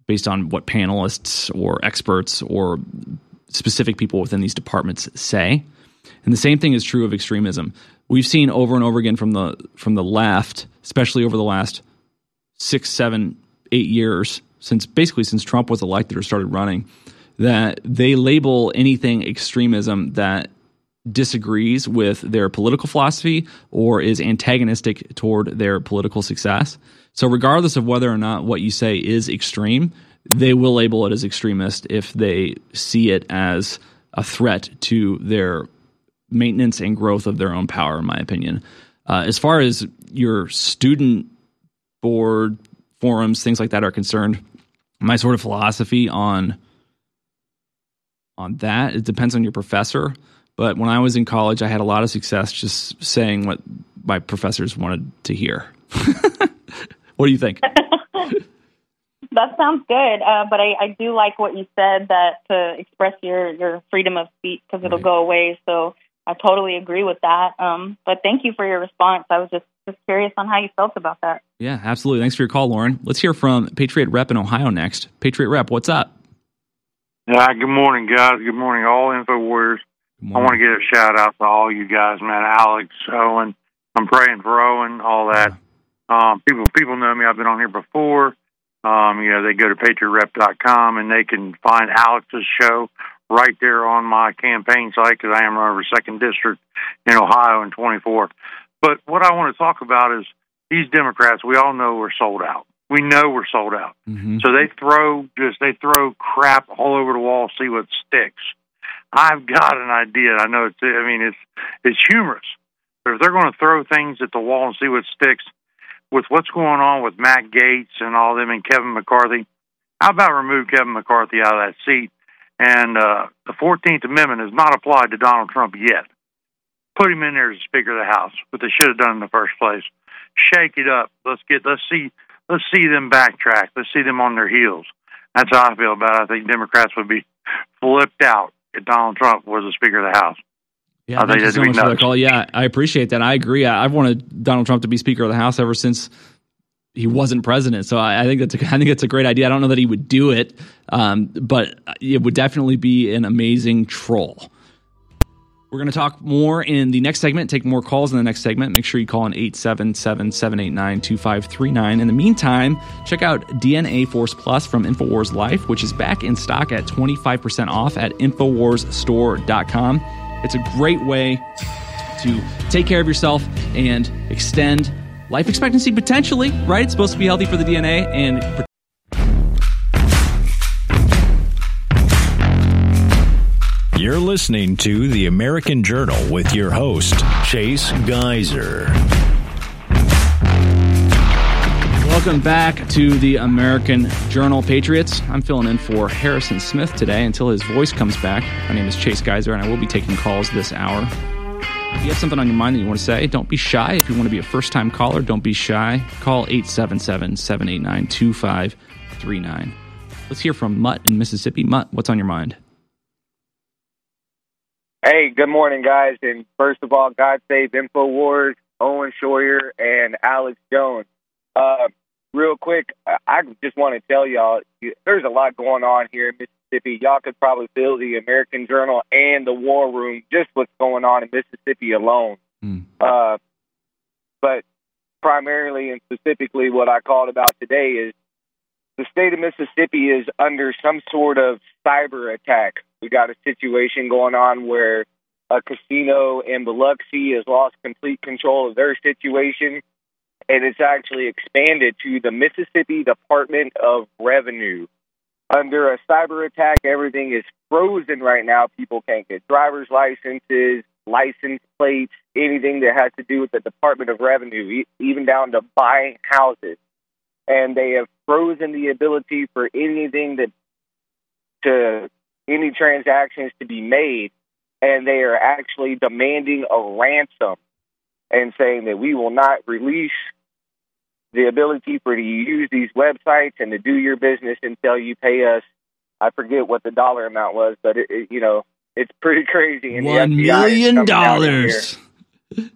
Speaker 5: based on what panelists or experts or specific people within these departments say. And the same thing is true of extremism. We've seen over and over again from the from the left, especially over the last six, seven, eight years, since basically since Trump was elected or started running, that they label anything extremism that disagrees with their political philosophy or is antagonistic toward their political success. So, regardless of whether or not what you say is extreme, they will label it as extremist if they see it as a threat to their maintenance and growth of their own power, in my opinion. Uh, as far as your student board forums, things like that are concerned, my sort of philosophy on on that it depends on your professor. But when I was in college, I had a lot of success just saying what my professors wanted to hear. what do you think?
Speaker 11: that sounds good, uh, but I, I do like what you said that to express your your freedom of speech because it'll
Speaker 5: Right.
Speaker 11: go away. So I totally agree with that. Um, but thank you for your response. I was just just curious on how you felt about that.
Speaker 5: Yeah, absolutely. Thanks for your call, Lauren. Let's hear from Patriot Rep in Ohio next. Patriot Rep, what's up?
Speaker 12: Uh, good morning, guys. Good morning, all Info Warriors. I want to give a shout out to all you guys, man. Alex, Owen. I'm praying for Owen, all that. Um, people people know me. I've been on here before. Um, you know, they go to patriotrep.com and they can find Alex's show right there on my campaign site because I am running for second district in Ohio in 24. But what I want to talk about is these Democrats. We all know we're sold out. We know we're sold out.
Speaker 5: Mm-hmm.
Speaker 12: So they throw just they throw crap all over the wall, see what sticks. I've got an idea. I know it's I mean it's it's humorous, but if they're going to throw things at the wall and see what sticks, with what's going on with Matt Gaetz and all them and Kevin McCarthy, how about remove Kevin McCarthy out of that seat? And uh, the Fourteenth Amendment is not applied to Donald Trump yet. Put him in there as Speaker of the House, what they should have done in the first place. Shake it up. Let's get let's see let's see them backtrack. Let's see them on their heels. That's how I feel about it. I think Democrats would be flipped out if Donald Trump was the Speaker of the House.
Speaker 5: Yeah,
Speaker 12: I think
Speaker 5: thank you so much for the call. Yeah, I appreciate that. I agree. I, I've wanted Donald Trump to be Speaker of the House ever since he wasn't president. So I, I think that's a, I think it's a great idea. I don't know that he would do it, um, but it would definitely be an amazing troll. We're going to talk more in the next segment, take more calls in the next segment. Make sure you call in 877 789 2539. In the meantime, check out DNA Force Plus from InfoWars Life, which is back in stock at 25% off at InfoWarsStore.com. It's a great way to take care of yourself and extend life expectancy potentially, right? It's supposed to be healthy for the DNA and
Speaker 1: You're listening to The American Journal with your host, Chase Geiser.
Speaker 5: Welcome back to the American Journal Patriots. I'm filling in for Harrison Smith today until his voice comes back. My name is Chase Geiser, and I will be taking calls this hour. If you have something on your mind that you want to say, don't be shy. If you want to be a first time caller, don't be shy. Call 877 789 2539. Let's hear from Mutt in Mississippi. Mutt, what's on your mind?
Speaker 13: Hey, good morning, guys. And first of all, God save InfoWars, Owen Schroyer, and Alex Jones. Uh, real quick, I- just want to tell y'all there's a lot going on here in Mississippi. Y'all could probably fill the American Journal and the War Room just what's going on in Mississippi alone. Uh, but primarily and specifically, what I called about today is the state of Mississippi is under some sort of cyber attack. We got a situation going on where a casino in Biloxi has lost complete control of their situation, and it's actually expanded to the Mississippi Department of Revenue. Under a cyber attack, everything is frozen right now. People can't get driver's licenses, license plates, anything that has to do with the Department of Revenue, even down to buying houses and they have frozen the ability for anything that to any transactions to be made and they are actually demanding a ransom and saying that we will not release the ability for you to use these websites and to do your business until you pay us I forget what the dollar amount was but it, it you know it's pretty crazy and
Speaker 5: One million
Speaker 13: coming down in here
Speaker 5: dollars.
Speaker 13: it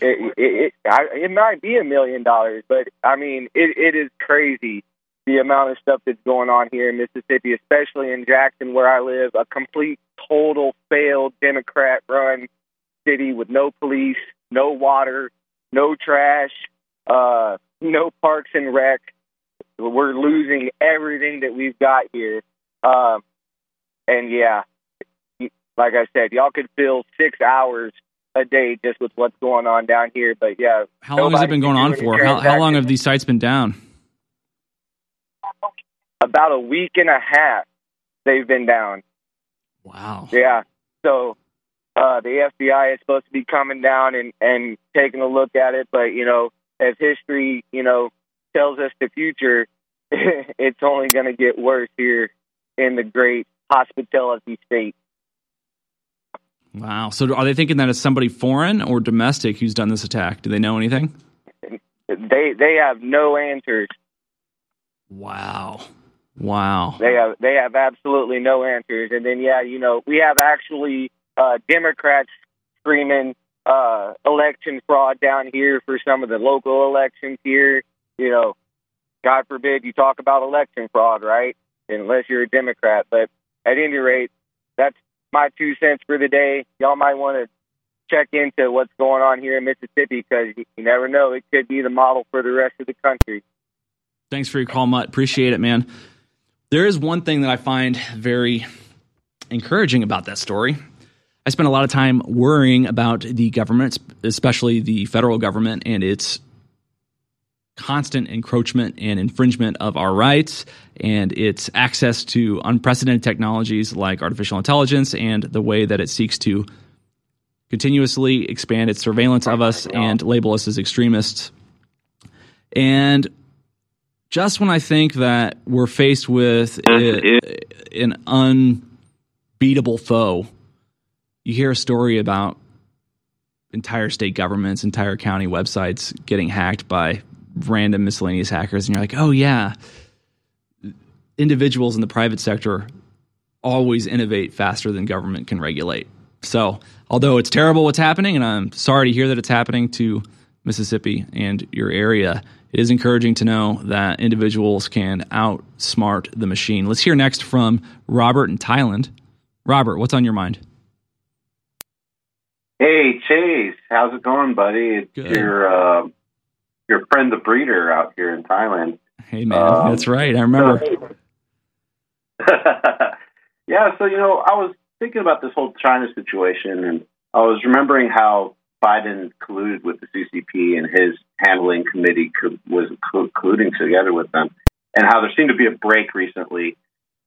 Speaker 13: it it, I, it might be a million dollars, but I mean it it is crazy the amount of stuff that's going on here in Mississippi, especially in Jackson where I live, a complete total failed Democrat run city with no police, no water, no trash, uh, no parks and rec. We're losing everything that we've got here. Um, and yeah, like I said, y'all could fill six hours a day just with what's going on down here. But yeah,
Speaker 5: How long has it been going on for? How, how long have these sites been down?
Speaker 13: About a week and a half they've been down.
Speaker 5: Wow.
Speaker 13: Yeah. So uh, the FBI is supposed to be coming down and, and taking a look at it, but you know, as history, you know, tells us the future, it's only going to get worse here in the great hospitality state.
Speaker 5: Wow. So are they thinking that it's somebody foreign or domestic who's done this attack? Do they know anything?
Speaker 13: They they have no answers.
Speaker 5: Wow. Wow.
Speaker 13: They have they have absolutely no answers. And then yeah, you know, we have actually uh Democrats screaming uh election fraud down here for some of the local elections here. You know, God forbid you talk about election fraud, right? Unless you're a Democrat. But at any rate, that's my two cents for the day. Y'all might want to check into what's going on here in Mississippi because you you never know. It could be the model for the rest of the country.
Speaker 5: Thanks for your call, Mutt. Appreciate it, man. There is one thing that I find very encouraging about that story. I spent a lot of time worrying about the government, especially the federal government, and its constant encroachment and infringement of our rights and its access to unprecedented technologies like artificial intelligence and the way that it seeks to continuously expand its surveillance of us and label us as extremists. And just when I think that we're faced with a, an unbeatable foe, you hear a story about entire state governments, entire county websites getting hacked by random miscellaneous hackers, and you're like, oh yeah, individuals in the private sector always innovate faster than government can regulate. So, although it's terrible what's happening, and I'm sorry to hear that it's happening to Mississippi and your area, it is encouraging to know that individuals can outsmart the machine. Let's hear next from Robert in Thailand. Robert, what's on your mind?
Speaker 14: Hey Chase, how's it going, buddy? It's
Speaker 5: Good.
Speaker 14: your uh, your friend the breeder out here in Thailand.
Speaker 5: Hey man,
Speaker 14: Um,
Speaker 5: that's right. I remember.
Speaker 14: yeah, so you know, I was thinking about this whole China situation, and I was remembering how Biden colluded with the CCP and his handling committee co- was co- colluding together with them, and how there seemed to be a break recently.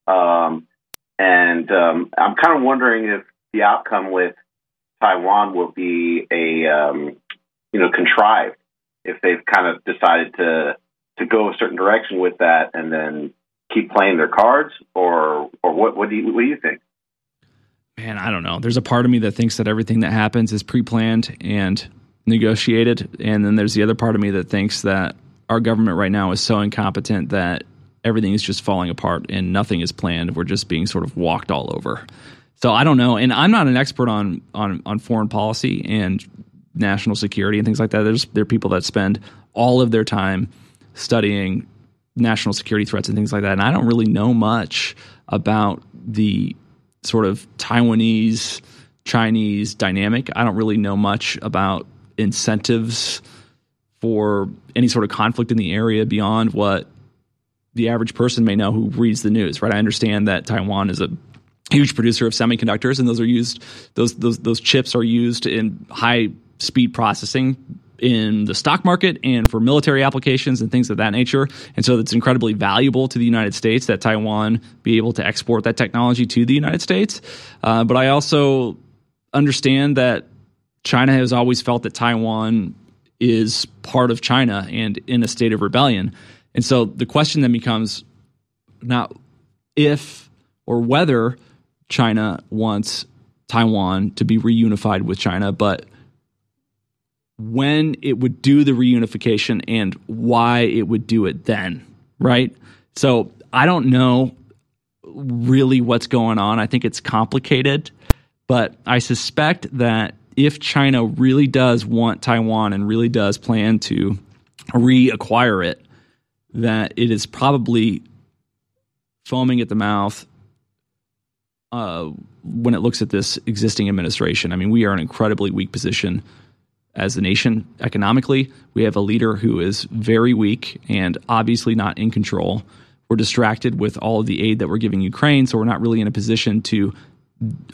Speaker 14: Um, and um, I'm kind of wondering if the outcome with Taiwan will be a um, you know contrived if they've kind of decided to to go a certain direction with that and then keep playing their cards or or what what do you what do you think?
Speaker 5: Man, I don't know. There's a part of me that thinks that everything that happens is pre-planned and negotiated, and then there's the other part of me that thinks that our government right now is so incompetent that everything is just falling apart and nothing is planned. We're just being sort of walked all over. So I don't know, and I'm not an expert on on on foreign policy and national security and things like that. There's there are people that spend all of their time studying national security threats and things like that, and I don't really know much about the sort of Taiwanese Chinese dynamic. I don't really know much about incentives for any sort of conflict in the area beyond what the average person may know who reads the news, right? I understand that Taiwan is a huge producer of semiconductors and those are used those those those chips are used in high speed processing in the stock market and for military applications and things of that nature. And so it's incredibly valuable to the United States that Taiwan be able to export that technology to the United States. Uh, but I also understand that China has always felt that Taiwan is part of China and in a state of rebellion. And so the question then becomes not if or whether China wants Taiwan to be reunified with China, but when it would do the reunification and why it would do it then, right? So I don't know really what's going on. I think it's complicated, but I suspect that if China really does want Taiwan and really does plan to reacquire it, that it is probably foaming at the mouth uh, when it looks at this existing administration. I mean, we are in an incredibly weak position as a nation economically. We have a leader who is very weak and obviously not in control. We're distracted with all of the aid that we're giving Ukraine, so we're not really in a position to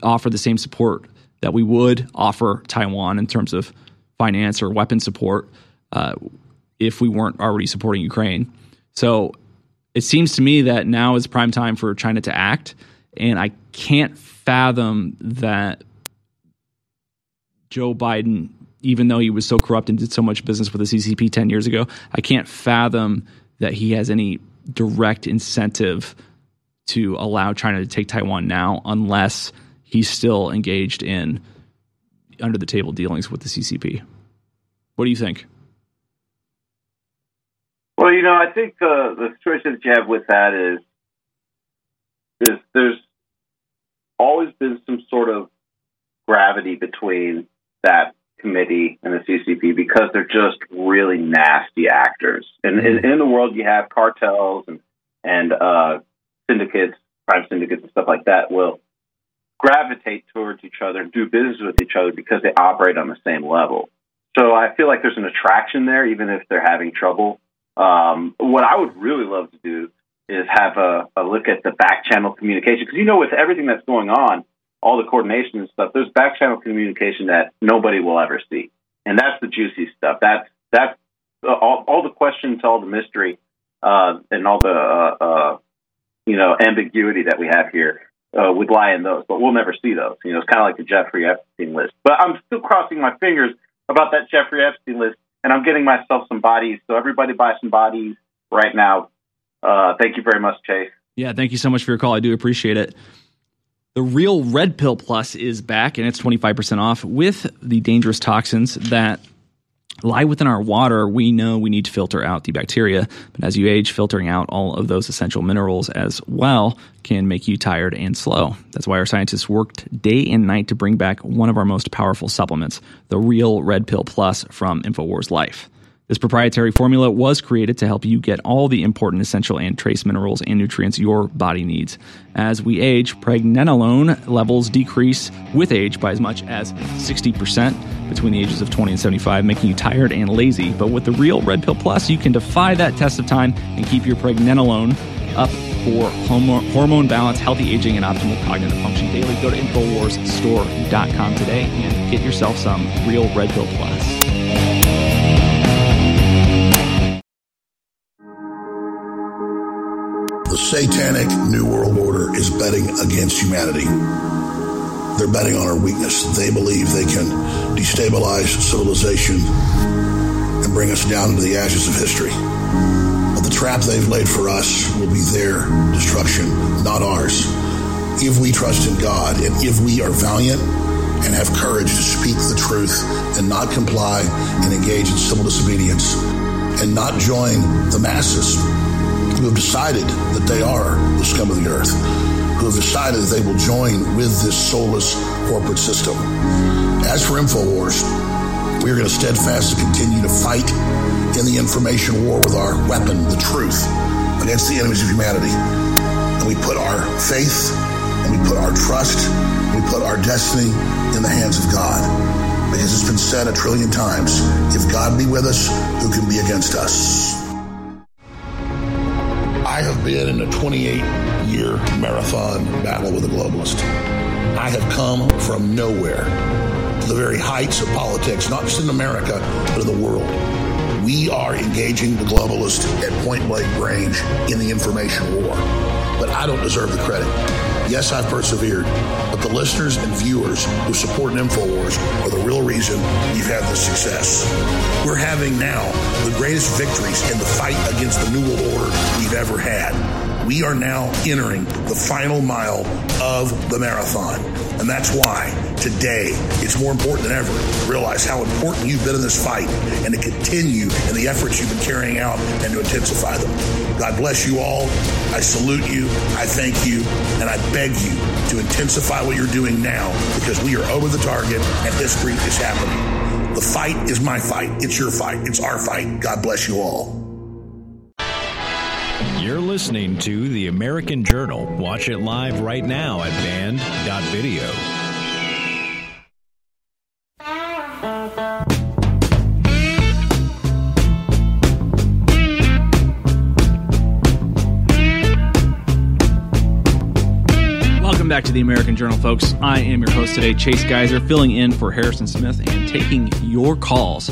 Speaker 5: offer the same support that we would offer Taiwan in terms of finance or weapon support uh, if we weren't already supporting Ukraine. So it seems to me that now is prime time for China to act, and I can't fathom that Joe Biden, even though he was so corrupt and did so much business with the CCP 10 years ago, I can't fathom that he has any direct incentive to allow China to take Taiwan now unless he's still engaged in under the table dealings with the CCP. What do you think?
Speaker 14: Well, you know, I think the the situation that you have with that is is there's always been some sort of gravity between that committee and the CCP because they're just really nasty actors. And in, in the world, you have cartels and and uh, syndicates, crime syndicates, and stuff like that will gravitate towards each other and do business with each other because they operate on the same level. So I feel like there's an attraction there, even if they're having trouble. Um, what I would really love to do is have a, a look at the back channel communication because you know with everything that's going on, all the coordination and stuff, there's back channel communication that nobody will ever see, and that's the juicy stuff. That's that's uh, all, all the questions, all the mystery, uh, and all the uh, uh, you know ambiguity that we have here uh, would lie in those, but we'll never see those. You know, it's kind of like the Jeffrey Epstein list. But I'm still crossing my fingers about that Jeffrey Epstein list, and I'm getting myself some bodies. So everybody buy some bodies right now. Uh, thank you very much, Chase.
Speaker 5: Yeah, thank you so much for your call. I do appreciate it. The real Red Pill Plus is back, and it's 25% off with the dangerous toxins that lie within our water, we know we need to filter out the bacteria. But as you age, filtering out all of those essential minerals as well can make you tired and slow. That's why our scientists worked day and night to bring back one of our most powerful supplements, the Real Red Pill Plus from InfoWars Life. This proprietary formula was created to help you get all the important essential and trace minerals and nutrients your body needs. As we age, pregnenolone levels decrease with age by as much as 60% between the ages of 20 and 75, making you tired and lazy. But with the real Red Pill Plus, you can defy that test of time and keep your pregnenolone up for hormone balance, healthy aging, and optimal cognitive function daily. Go to InfoWarsStore.com today and get yourself some real Red Pill Plus.
Speaker 8: The satanic New World Order is betting against humanity. They're betting on our weakness. They believe they can destabilize civilization and bring us down into the ashes of history. But the trap they've laid for us will be their destruction, not ours. If we trust in God and if we are valiant and have courage to speak the truth and not comply and engage in civil disobedience and not join the masses who have decided that they are the scum of the earth, who have decided that they will join with this soulless corporate system. As for InfoWars, we are going to steadfastly continue to fight in the information war with our weapon, the truth, against the enemies of humanity. And we put our faith and we put our trust, we put our destiny in the hands of God. Because it's been said a trillion times if God be with us, who can be against us? Been in a 28 year marathon battle with a globalist. I have come from nowhere to the very heights of politics, not just in America, but in the world. We are engaging the globalist at point blank range in the information war. But I don't deserve the credit. Yes, I've persevered, but the listeners and viewers who support InfoWars are the real reason we've had this success. We're having now the greatest victories in the fight against the New World Order we've ever had. We are now entering the final mile of the marathon. And that's why today it's more important than ever to realize how important you've been in this fight and to continue in the efforts you've been carrying out and to intensify them. God bless you all. I salute you. I thank you. And I beg you to intensify what you're doing now because we are over the target and history is happening. The fight is my fight. It's your fight. It's our fight. God bless you all.
Speaker 1: You're listening to The American Journal. Watch it live right now at band.video.
Speaker 5: back to the American Journal, folks. I am your host today, Chase Geiser, filling in for Harrison Smith and taking your calls.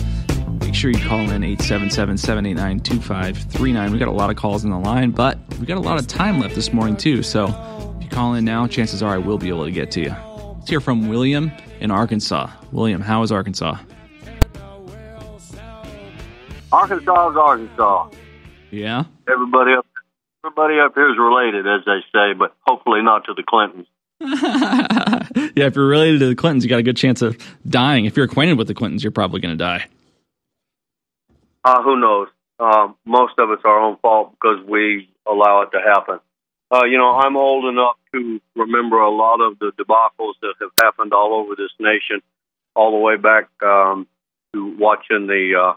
Speaker 5: Make sure you call in 877 789 2539. We got a lot of calls in the line, but we got a lot of time left this morning, too. So if you call in now, chances are I will be able to get to you. Let's hear from William in Arkansas. William, how is Arkansas?
Speaker 15: Arkansas is Arkansas.
Speaker 5: Yeah?
Speaker 15: Everybody up, everybody up here is related, as they say, but hopefully not to the Clintons.
Speaker 5: yeah, if you're related to the Clintons, you got a good chance of dying. If you're acquainted with the Clintons, you're probably going to die.
Speaker 15: Uh, who knows? Um, most of it's our own fault because we allow it to happen. Uh, you know, I'm old enough to remember a lot of the debacles that have happened all over this nation, all the way back um, to watching the uh,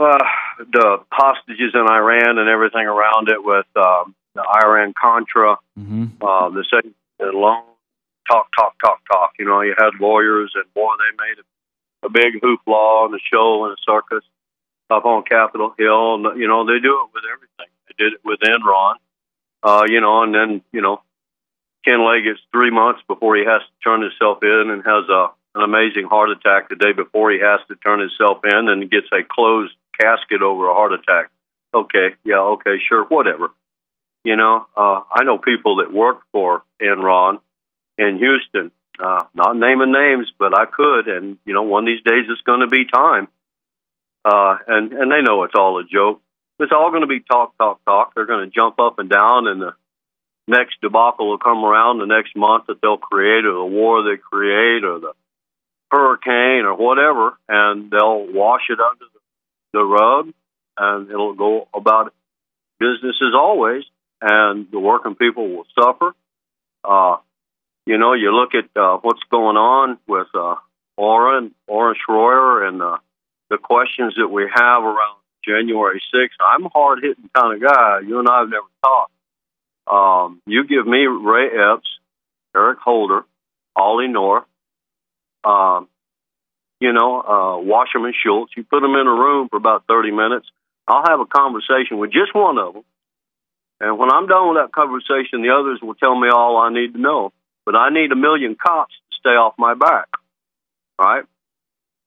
Speaker 15: uh, the hostages in Iran and everything around it with um, the Iran Contra,
Speaker 5: mm-hmm.
Speaker 15: uh, the second loan, talk, talk, talk, talk. You know, you had lawyers, and boy, they made a, a big hoopla and a show and a circus up on Capitol Hill. And, you know, they do it with everything. They did it with Enron. Uh, you know, and then you know, Ken Lay gets three months before he has to turn himself in and has a an amazing heart attack the day before he has to turn himself in and gets a closed casket over a heart attack. Okay, yeah, okay, sure, whatever. You know, uh, I know people that work for Enron in Houston. Uh, not naming names, but I could, and you know, one of these days it's going to be time. Uh, and and they know it's all a joke. It's all going to be talk, talk, talk. They're going to jump up and down, and the next debacle will come around the next month that they'll create, or the war they create, or the hurricane, or whatever, and they'll wash it under the, rug, and it'll go about business as always, and the working people will suffer. Uh, you know, you look at uh, what's going on with uh, Owen, Owen Shroyer, and uh, the questions that we have around January 6th. I'm a hard hitting kind of guy. You and I have never talked. Um, you give me Ray Epps, Eric Holder, Ollie North, um, you know, uh, Wasserman Schultz. You put them in a room for about 30 minutes. I'll have a conversation with just one of them. And when I'm done with that conversation, the others will tell me all I need to know. But I need a million cops to stay off my back. All right?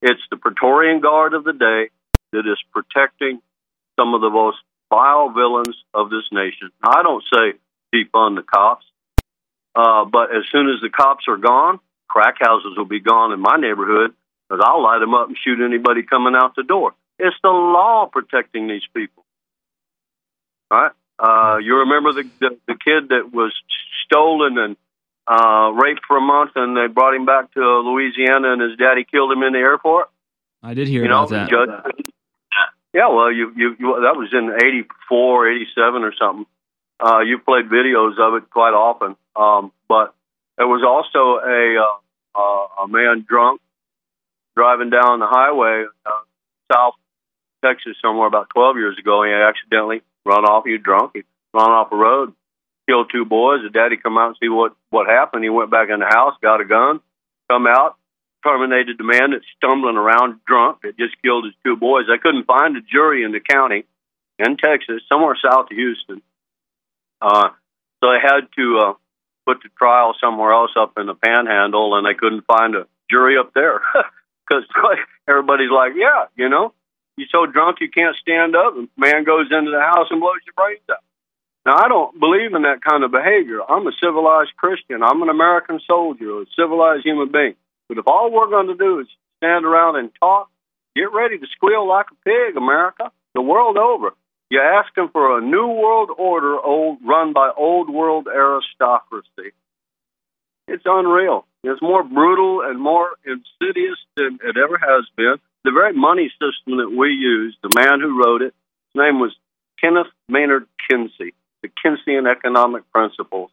Speaker 15: It's the Praetorian Guard of the day that is protecting some of the most vile villains of this nation. I don't say defund the cops, uh, but as soon as the cops are gone, crack houses will be gone in my neighborhood because I'll light them up and shoot anybody coming out the door. It's the law protecting these people. All right? Uh, you remember the, the the kid that was stolen and uh, raped for a month, and they brought him back to Louisiana, and his daddy killed him in the airport.
Speaker 5: I did hear
Speaker 15: you
Speaker 5: about
Speaker 15: know,
Speaker 5: that.
Speaker 15: Judge, yeah, well, you, you you that was in '84, '87 or something. Uh, you played videos of it quite often, um, but there was also a uh, uh, a man drunk driving down the highway uh, south Texas somewhere about 12 years ago. He accidentally run off. He was drunk. He run off a road, killed two boys. The daddy come out and see what what happened. He went back in the house, got a gun, come out, terminated the man that's stumbling around drunk that just killed his two boys. They couldn't find a jury in the county in Texas, somewhere south of Houston. Uh, so they had to uh, put the trial somewhere else up in the panhandle, and they couldn't find a jury up there because everybody's like, yeah, you know, you're so drunk you can't stand up, and man goes into the house and blows your brains out. Now, I don't believe in that kind of behavior. I'm a civilized Christian. I'm an American soldier, a civilized human being. But if all we're going to do is stand around and talk, get ready to squeal like a pig, America, the world over. You're asking for a new world order old, run by old world aristocracy. It's unreal. It's more brutal and more insidious than it ever has been. The very money system that we use, the man who wrote it, his name was Kenneth Maynard Kinsey, the Keynesian economic principles.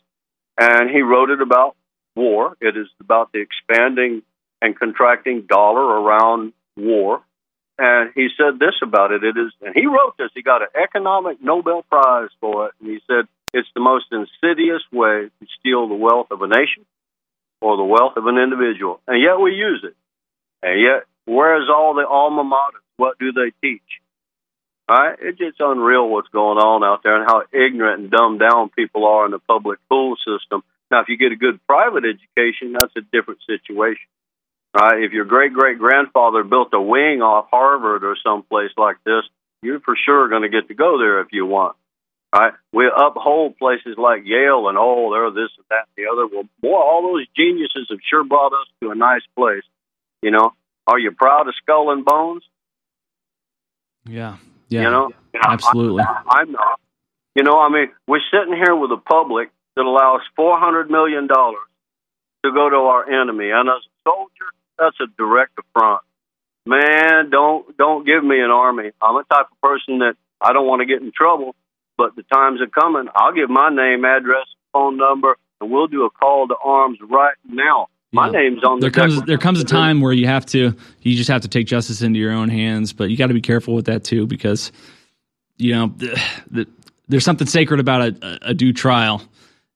Speaker 15: And he wrote it about war. It is about the expanding and contracting dollar around war. And he said this about it. It is, and he wrote this. He got an economic Nobel Prize for it. And he said it's the most insidious way to steal the wealth of a nation or the wealth of an individual. And yet we use it. And yet, where's all the alma mater? What do they teach? All right, it's just unreal what's going on out there and how ignorant and dumbed down people are in the public school system. Now, if you get a good private education, that's a different situation. Right? If your great great grandfather built a wing off Harvard or someplace like this, you're for sure going to get to go there if you want. Right? We uphold places like Yale and oh, they're this and that and the other. Well, boy, all those geniuses have sure brought us to a nice place. You know, are you proud of Skull and Bones?
Speaker 5: Yeah, yeah,
Speaker 15: you know,
Speaker 5: absolutely.
Speaker 15: I, I'm not. You know, I mean, we're sitting here with a public that allows four hundred million dollars to go to our enemy, and as a soldier, that's a direct affront. Man, don't don't give me an army. I'm a type of person that I don't want to get in trouble, but the times are coming. I'll give my name, address, phone number, and we'll do a call to arms right now. My name's on
Speaker 5: there
Speaker 15: the
Speaker 5: comes there comes a time where you have to you just have to take justice into your own hands but you got to be careful with that too because you know the, the, there's something sacred about a, a due trial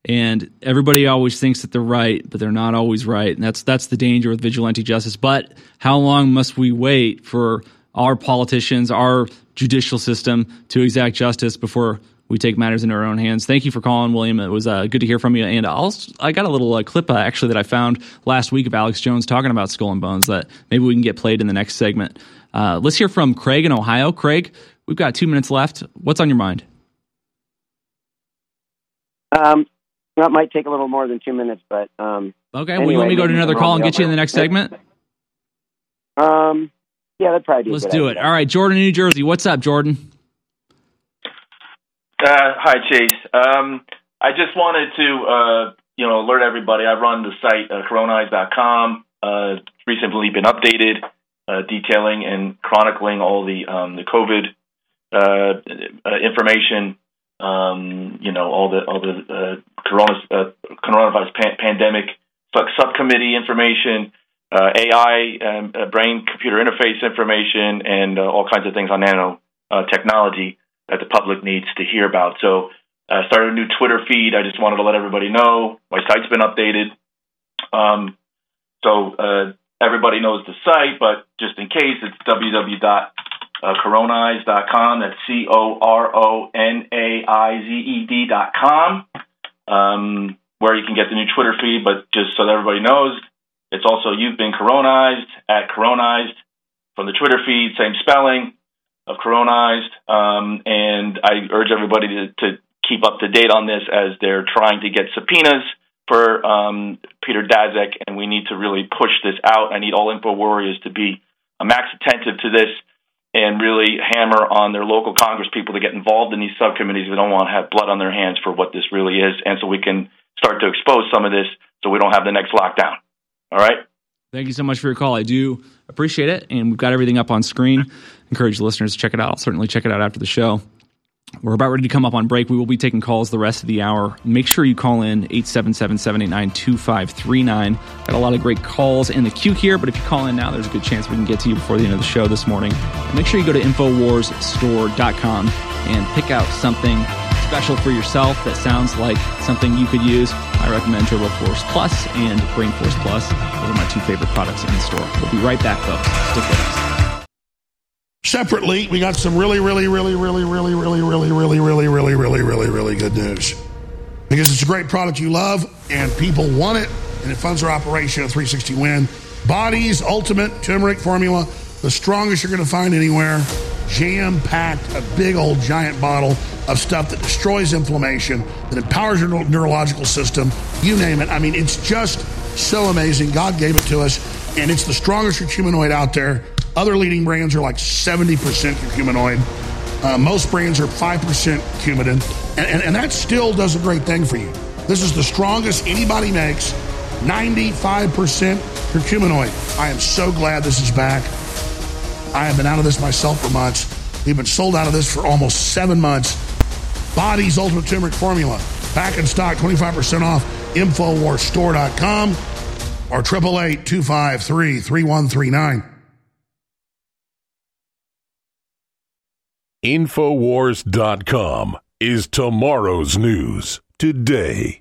Speaker 5: and everybody always thinks that they're right but they're not always right and that's that's the danger with vigilante justice but how long must we wait for our politicians our judicial system to exact justice before we take matters into our own hands. Thank you for calling, William. It was uh, good to hear from you. And I'll, I got a little uh, clip uh, actually that I found last week of Alex Jones talking about Skull and Bones that maybe we can get played in the next segment. Uh, let's hear from Craig in Ohio. Craig, we've got two minutes left. What's on your mind?
Speaker 16: Um, that might take a little more than two minutes, but um,
Speaker 5: okay.
Speaker 16: Anyway,
Speaker 5: well, you want me to go to another call and get you in the next segment?
Speaker 16: Um, yeah, that'd probably be.
Speaker 5: Let's
Speaker 16: good
Speaker 5: do
Speaker 16: idea.
Speaker 5: it. All right, Jordan, New Jersey. What's up, Jordan?
Speaker 17: Uh, hi, Chase. Um, I just wanted to, uh, you know, alert everybody. I run the site uh, coronize.com. Uh, it's recently been updated, uh, detailing and chronicling all the um, the COVID uh, uh, information. Um, you know, all the all the uh, corona uh, coronavirus pan- pandemic subcommittee information, uh, AI, um, uh, brain computer interface information, and uh, all kinds of things on nano uh, technology that the public needs to hear about. So, I uh, started a new Twitter feed. I just wanted to let everybody know my site's been updated. Um, so uh, everybody knows the site, but just in case, it's www.coronize.com. That's C O R O N A I Z E D.com, um, where you can get the new Twitter feed. But just so that everybody knows, it's also You've Been Coronized at Coronized from the Twitter feed, same spelling of Coronized. Um, and I urge everybody to, to keep up to date on this as they're trying to get subpoenas for um, Peter Daszak, and we need to really push this out. I need all info warriors to be uh, max attentive to this and really hammer on their local Congress people to get involved in these subcommittees. We don't want to have blood on their hands for what this really is, and so we can start to expose some of this so we don't have the next lockdown. All right?
Speaker 5: Thank you so much for your call. I do appreciate it. And we've got everything up on screen. Encourage the listeners to check it out. I'll certainly check it out after the show. We're about ready to come up on break. We will be taking calls the rest of the hour. Make sure you call in 877 789 2539. Got a lot of great calls in the queue here, but if you call in now, there's a good chance we can get to you before the end of the show this morning. Make sure you go to InfoWarsStore.com and pick out something special for yourself that sounds like something you could use. I recommend Turbo Force Plus and Brain Force Plus. Those are my two favorite products in the store. We'll be right back, folks. Stick with us.
Speaker 8: Separately, we got some really, really, really, really, really, really, really, really, really, really, really, really, really good news. Because it's a great product you love and people want it, and it funds our operation at 360 Win. Bodease Ultimate Turmeric Formula, the strongest you're going to find anywhere. Jam packed, a big old giant bottle of stuff that destroys inflammation, that empowers your neurological system. You name it. I mean, it's just so amazing. God gave it to us, and it's the strongest curcuminoid out there. Other leading brands are like 70% curcuminoid. Uh, most brands are 5% cumin, and, and, and that still does a great thing for you. This is the strongest anybody makes, 95% curcuminoid. I am so glad this is back. I have been out of this myself for months. We've been sold out of this for almost seven months. Bodease Ultimate Turmeric Formula, back in stock, 25% off, InfoWarsStore.com or 888 253 3139.
Speaker 10: Infowars.com is tomorrow's news today.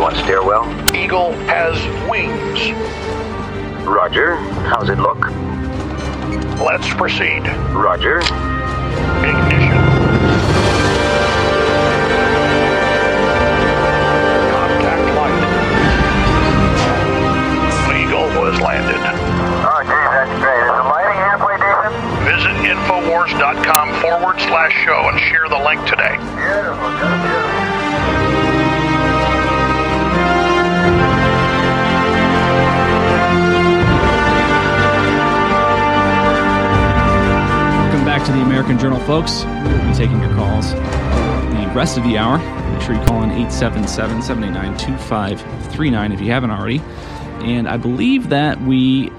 Speaker 18: On stairwell.
Speaker 19: Eagle has wings.
Speaker 18: Roger. How's it look?
Speaker 19: Let's proceed.
Speaker 18: Roger. Ignition.
Speaker 19: Contact light. Eagle was landed.
Speaker 18: Oh, geez, that's great. Is the lighting halfway decent?
Speaker 19: Visit Infowars.com forward slash show and share the link today.
Speaker 18: Beautiful, just beautiful.
Speaker 5: Back to the American Journal, folks. We will be taking your calls the rest of the hour. Make sure you call in 877 789 2539 if you haven't already. And I believe that we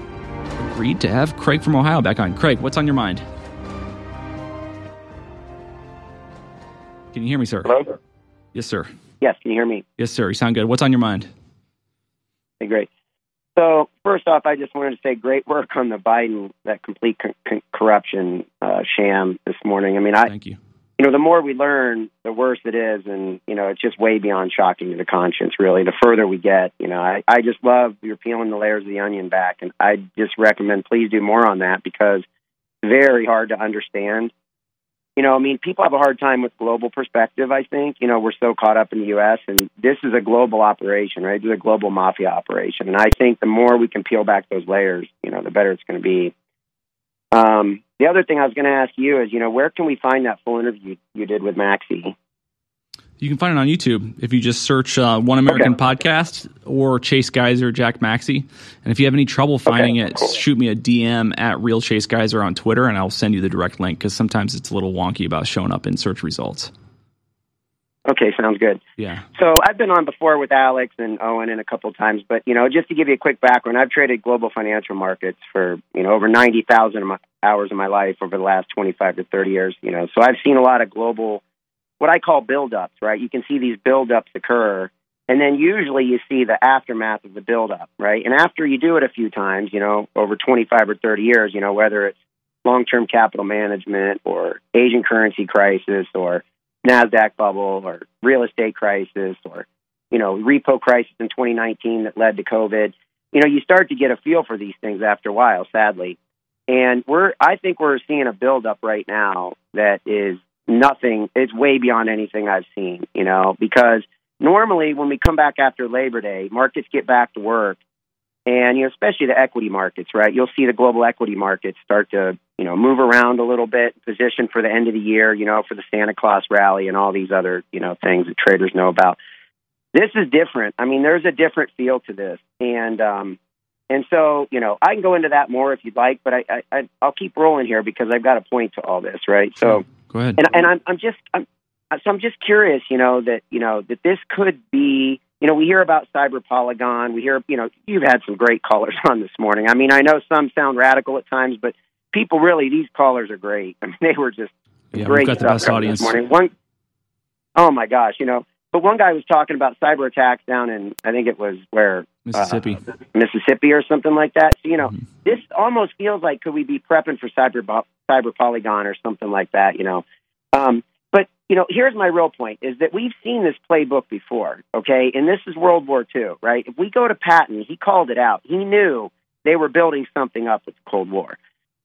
Speaker 5: agreed to have Craig from Ohio back on. Craig, what's on your mind? Can you hear me, sir?
Speaker 16: Hello?
Speaker 5: Yes, sir.
Speaker 16: Yes, can you hear me?
Speaker 5: Yes, sir. You sound good. What's on your mind?
Speaker 16: Okay, great. So first off, I just wanted to say great work on the Biden that complete co- co- corruption uh, sham this morning. I mean, I
Speaker 5: thank you.
Speaker 16: You know, the more we learn, the worse it is, and you know, it's just way beyond shocking to the conscience. Really, the further we get, you know, I I just love you're peeling the layers of the onion back, and I just recommend please do more on that because very hard to understand. You know, I mean, people have a hard time with global perspective. I think you know we're so caught up in the U.S. and this is a global operation, right? This is a global mafia operation, and I think the more we can peel back those layers, you know, the better it's going to be. Um, the other thing I was going to ask you is, you know, where can we find that full interview you did with Maxey?
Speaker 5: You can find it on YouTube if you just search uh, One American okay. Podcast or Chase Geiser, Jack Maxey. And if you have any trouble finding okay, it, cool. shoot me a DM at Real Chase Geiser on Twitter, and I'll send you the direct link because sometimes it's a little wonky about showing up in search results.
Speaker 16: Okay, sounds good.
Speaker 5: Yeah.
Speaker 16: So I've been on before with Alex and Owen and a couple of times, but you know, just to give you a quick background, I've traded global financial markets for you know over ninety thousand hours of my life over the last twenty five to thirty years. You know, so I've seen a lot of global what I call buildups, right? You can see these buildups occur, and then usually you see the aftermath of the buildup, right? And after you do it a few times, you know, over 25 or 30 years, you know, whether it's long term capital management or Asian currency crisis or NASDAQ bubble or real estate crisis or, you know, repo crisis in 2019 that led to COVID, you know, you start to get a feel for these things after a while, sadly. And we're, I think we're seeing a buildup right now that is nothing. It's way beyond anything I've seen, you know, because normally when we come back after Labor Day, markets get back to work. And, you know, especially the equity markets, right? You'll see the global equity markets start to, you know, move around a little bit, position for the end of the year, you know, for the Santa Claus rally and all these other, you know, things that traders know about. This is different. I mean, there's a different feel to this. And, um, and so, you know, I can go into that more if you'd like, but I, I, I'll keep rolling here because I've got a point to all this, right? So,
Speaker 5: Go ahead.
Speaker 16: And, and I'm, I'm just, I'm, so I'm just curious, you know, that, you know, that this could be, you know, we hear about cyber polygon. We hear, you know, you've had some great callers on this morning. I mean, I know some sound radical at times, but people really, these callers are great. I mean, they were just
Speaker 5: yeah,
Speaker 16: great.
Speaker 5: We've got the best audience.
Speaker 16: This morning. One, oh my gosh, you know, but one guy was talking about cyber attacks down in, I think it was where
Speaker 5: Mississippi,
Speaker 16: uh, Mississippi, or something like that. So you know, mm-hmm. this almost feels like could we be prepping for cyber cyber polygon or something like that? You know, um, but you know, here's my real point: is that we've seen this playbook before, okay? And this is World War II, right? If we go to Patton, he called it out. He knew they were building something up with the Cold War,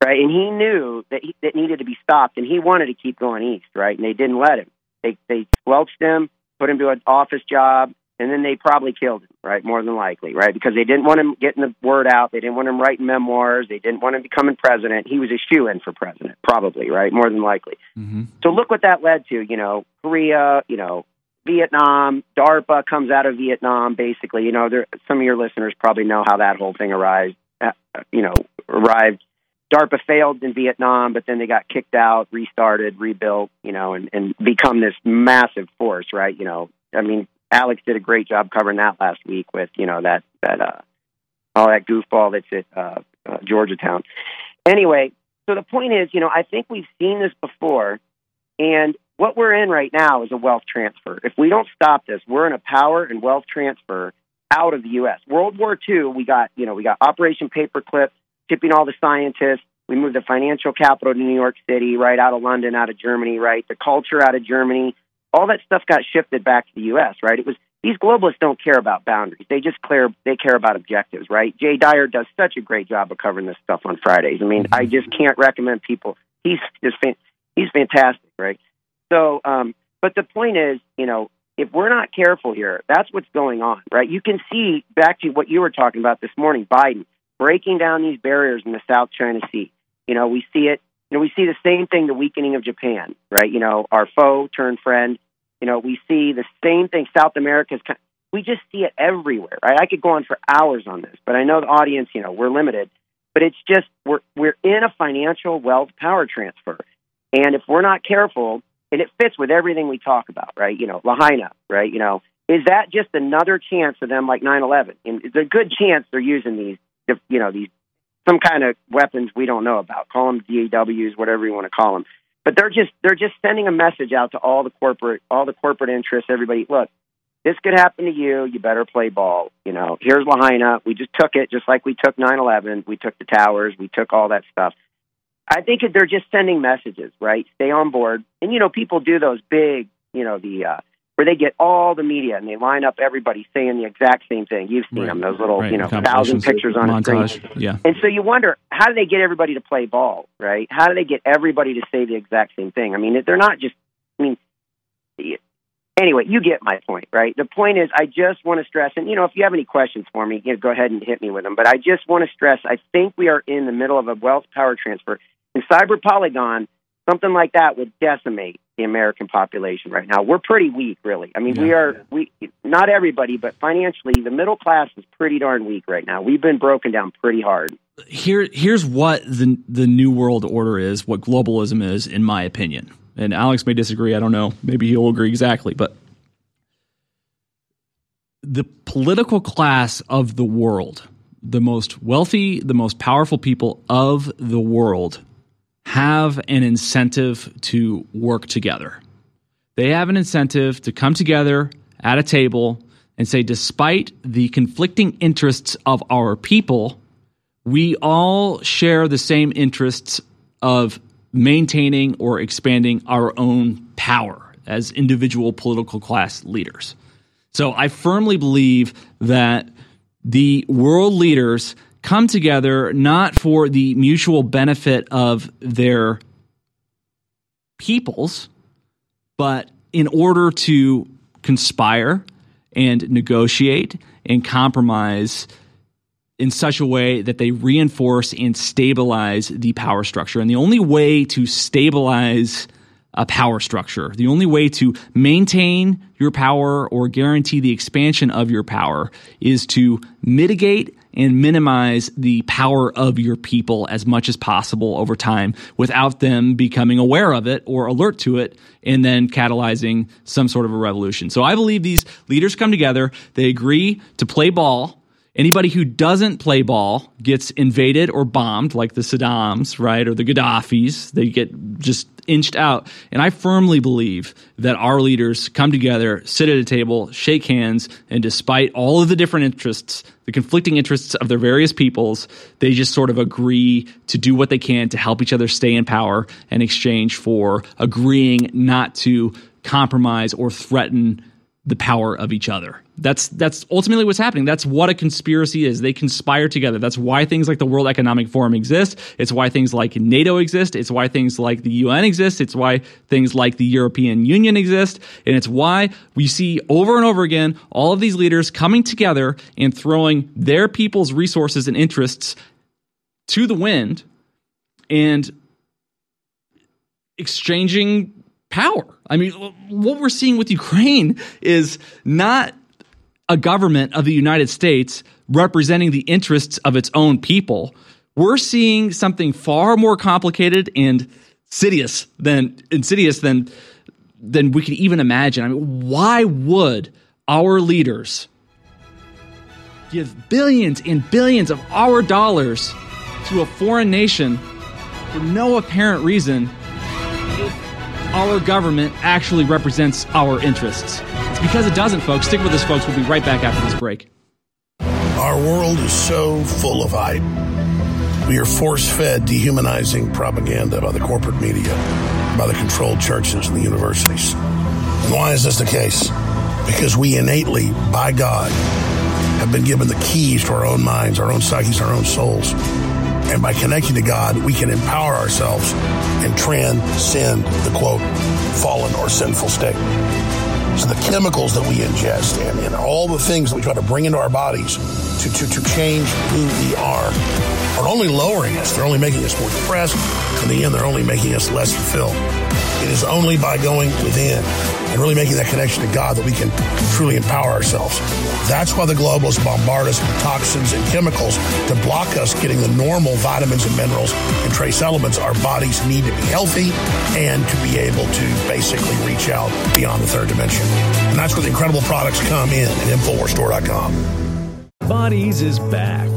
Speaker 16: right? And he knew that he, that needed to be stopped, and he wanted to keep going east, right? And they didn't let him. They they squelched him, put him to an office job, and then they probably killed him, right? More than likely, right? Because they didn't want him getting the word out. They didn't want him writing memoirs. They didn't want him becoming president. He was a shoe in for president, probably, right? More than likely.
Speaker 5: Mm-hmm.
Speaker 16: So look what that led to. You know, Korea. You know, Vietnam. DARPA comes out of Vietnam, basically. You know, there, some of your listeners probably know how that whole thing arrived. Uh, you know, arrived. DARPA failed in Vietnam, but then they got kicked out, restarted, rebuilt, you know, and, and become this massive force, right? You know, I mean, Alex did a great job covering that last week with you know that that uh, all that goofball that's at uh, uh, Georgetown. Anyway, so the point is, you know, I think we've seen this before, and what we're in right now is a wealth transfer. If we don't stop this, we're in a power and wealth transfer out of the U.S. World War II, we got you know we got Operation Paperclip, tipping all the scientists. We moved the financial capital to New York City, right out of London, out of Germany, right the culture out of Germany all that stuff got shifted back to the U.S. Right? It was these globalists don't care about boundaries; they just care they care about objectives. Right? Jay Dyer does such a great job of covering this stuff on Fridays. I mean, I just can't recommend people. He's just fan, he's fantastic, right? So, um, but the point is, you know, if we're not careful here, that's what's going on, right? You can see back to what you were talking about this morning, Biden breaking down these barriers in the South China Sea. You know, we see it you know, we see the same thing, the weakening of Japan, right? You know, our foe turned friend. You know, we see the same thing. South America's kind we just see it everywhere, right? I could go on for hours on this, but I know the audience, you know, we're limited. But it's just we're we're in a financial wealth power transfer. And if we're not careful, and it fits with everything we talk about, right? You know, Lahaina, right? You know, is that just another chance for them like 9/11? And it's a good chance they're using these, you know, these some kind of weapons we don't know about. Call them DEWs, whatever you want to call them. But they're just they're just sending a message out to all the corporate all the corporate interests. Everybody, look, this could happen to you. You better play ball. You know, here's Lahaina. We just took it, just like we took 9/11. We took the towers. We took all that stuff. I think they're just sending messages, right? Stay on board. And you know, people do those big, you know, the uh, where they get all the media and they line up everybody saying the exact same thing. You've seen
Speaker 5: Right.
Speaker 16: them, those little,
Speaker 5: Right,
Speaker 16: you know, thousand pictures on a
Speaker 5: montage.
Speaker 16: screen.
Speaker 5: Yeah.
Speaker 16: And so you wonder, how do they get everybody to play ball, right? How do they get everybody to say the exact same thing? I mean, they're not just, I mean, anyway, you get my point, right? The point is, I just want to stress, and you know, if you have any questions for me, you know, go ahead and hit me with them. But I just want to stress, I think we are in the middle of a wealth power transfer. In Cyber Polygon, something like that would decimate the American population right now. We're pretty weak, really. I mean, we are we not everybody, but financially, the middle class is pretty darn weak right now. We've been broken down pretty hard.
Speaker 5: here here's what the the new world order is, what globalism is, in my opinion. And Alex may disagree. I don't know. Maybe he'll agree exactly, but the political class of the world, the most wealthy, the most powerful people of the world, have an incentive to work together. They have an incentive to come together at a table and say, despite the conflicting interests of our people, we all share the same interests of maintaining or expanding our own power as individual political class leaders. So I firmly believe that the world leaders come together not for the mutual benefit of their peoples, but in order to conspire and negotiate and compromise in such a way that they reinforce and stabilize the power structure. And the only way to stabilize a power structure, the only way to maintain your power or guarantee the expansion of your power is to mitigate and minimize the power of your people as much as possible over time without them becoming aware of it or alert to it and then catalyzing some sort of a revolution. So I believe these leaders come together, they agree to play ball Anybody who doesn't play ball gets invaded or bombed, like the Saddams, right, or the Gaddafis. They get just inched out. And I firmly believe that our leaders come together, sit at a table, shake hands, and despite all of the different interests, the conflicting interests of their various peoples, they just sort of agree to do what they can to help each other stay in power in exchange for agreeing not to compromise or threaten the power of each other. That's that's ultimately what's happening. That's what a conspiracy is. They conspire together. That's why things like the World Economic Forum exist. It's why things like NATO exist. It's why things like the UN exist. It's why things like the European Union exist. And it's why we see over and over again all of these leaders coming together and throwing their people's resources and interests to the wind and exchanging power. I mean, what we're seeing with Ukraine is not a government of the United States representing the interests of its own people. We're seeing something far more complicated and insidious than insidious than than we could even imagine. I mean, why would our leaders give billions and billions of our dollars to a foreign nation for no apparent reason our government actually represents our interests. It's because it doesn't, folks. Stick with us, folks. We'll be right back after this break.
Speaker 8: Our world is so full of hype. We are force fed dehumanizing propaganda by the corporate media, by the controlled churches and the universities. Why is this the case? Because we innately, by God, have been given the keys to our own minds, our own psyches, our own souls. And by connecting to God, we can empower ourselves and transcend the quote, fallen or sinful state. So the chemicals that we ingest and, and all the things that we try to bring into our bodies to, to, to change who we are are only lowering us. They're only making us more depressed. In the end, they're only making us less fulfilled. It is only by going within and really making that connection to God that we can truly empower ourselves. That's why the globalists bombard us with toxins and chemicals to block us getting the normal vitamins and minerals and trace elements our bodies need to be healthy and to be able to basically reach out beyond the third dimension. And that's where the incredible products come in at InfoWarsStore.com.
Speaker 20: Bodease is back.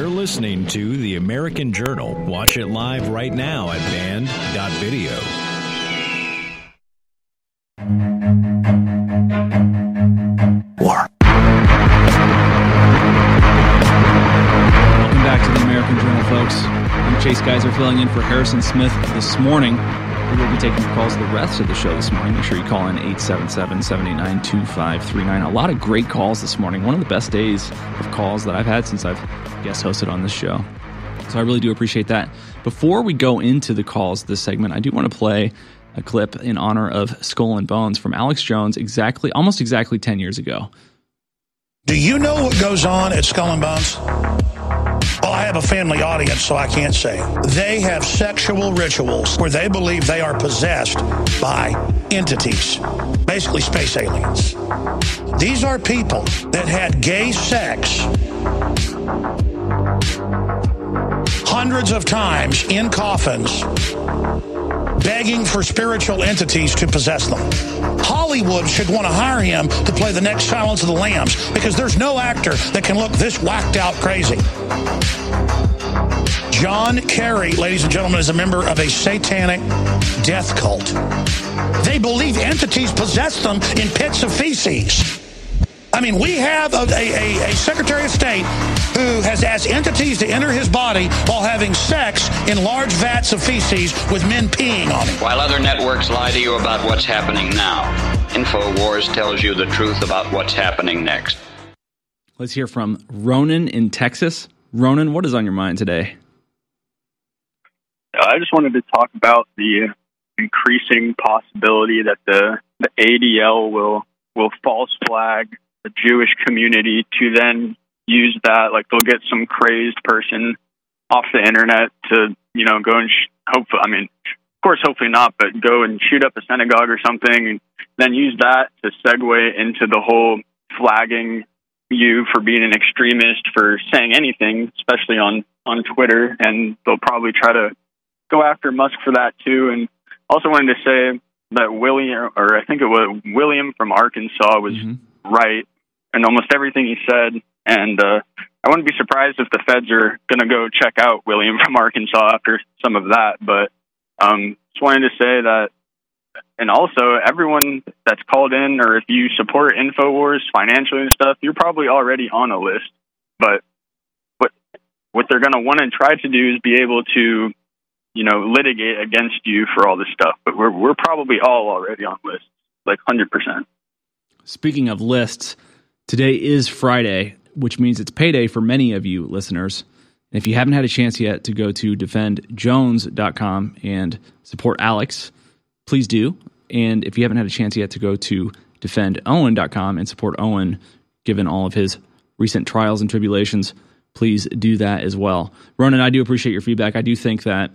Speaker 1: You're listening to The American Journal. Watch it live right now at band.video.
Speaker 5: War. Welcome back to the American Journal, folks. I'm Chase Geiser filling in for Harrison Smith this morning. We will be taking your calls the rest of the show this morning. Make sure you call in 877 789 2539. A lot of great calls this morning. One of the best days of calls that I've had since I've guest hosted on this show. So I really do appreciate that. Before we go into the calls this segment, I do want to play a clip in honor of Skull and Bones from Alex Jones exactly almost exactly 10 years ago.
Speaker 8: Do you know what goes on at Skull and Bones? I have a family audience, so I can't say. They have sexual rituals where they believe they are possessed by entities, basically space aliens. These are people that had gay sex hundreds of times in coffins begging for spiritual entities to possess them. Hollywood should want to hire him to play the next Silence of the Lambs because there's no actor that can look this whacked out crazy. John Kerry, ladies and gentlemen, is a member of a satanic death cult. They believe entities possess them in pits of feces. I mean, we have a, a, a, Secretary of State who has asked entities to enter his body while having sex in large vats of feces with men peeing on him.
Speaker 21: While other networks lie to you about what's happening now, InfoWars tells you the truth about what's happening next.
Speaker 5: Let's hear from Ronan in Texas. Ronan, what is on your mind today?
Speaker 22: Uh, I just wanted to talk about the increasing possibility that the, the ADL will will false flag the Jewish community to then use that. Like they'll get some crazed person off the internet to, you know, go and sh- hopefully, I mean, of course, hopefully not, but go and shoot up a synagogue or something and then use that to segue into the whole flagging you for being an extremist for saying anything, especially on, on Twitter. And they'll probably try to go after Musk for that too. And also wanted to say that William, or I think it was William from Arkansas was mm-hmm. Right in almost everything he said. And uh, I wouldn't be surprised if the feds are going to go check out William from Arkansas after some of that. But um, just wanted to say that, and also everyone that's called in, or if you support Infowars financially and stuff, you're probably already on a list. But what what they're going to want to try to do is be able to, you know, litigate against you for all this stuff. But we're we're probably all already on lists, like hundred percent.
Speaker 5: Speaking of lists. Today is Friday, which means it's payday for many of you listeners. And if you haven't had a chance yet to go to defendjones.com and support Alex, please do. And if you haven't had a chance yet to go to defendowen.com and support Owen, given all of his recent trials and tribulations, please do that as well. Ronan, I do appreciate your feedback. I do think that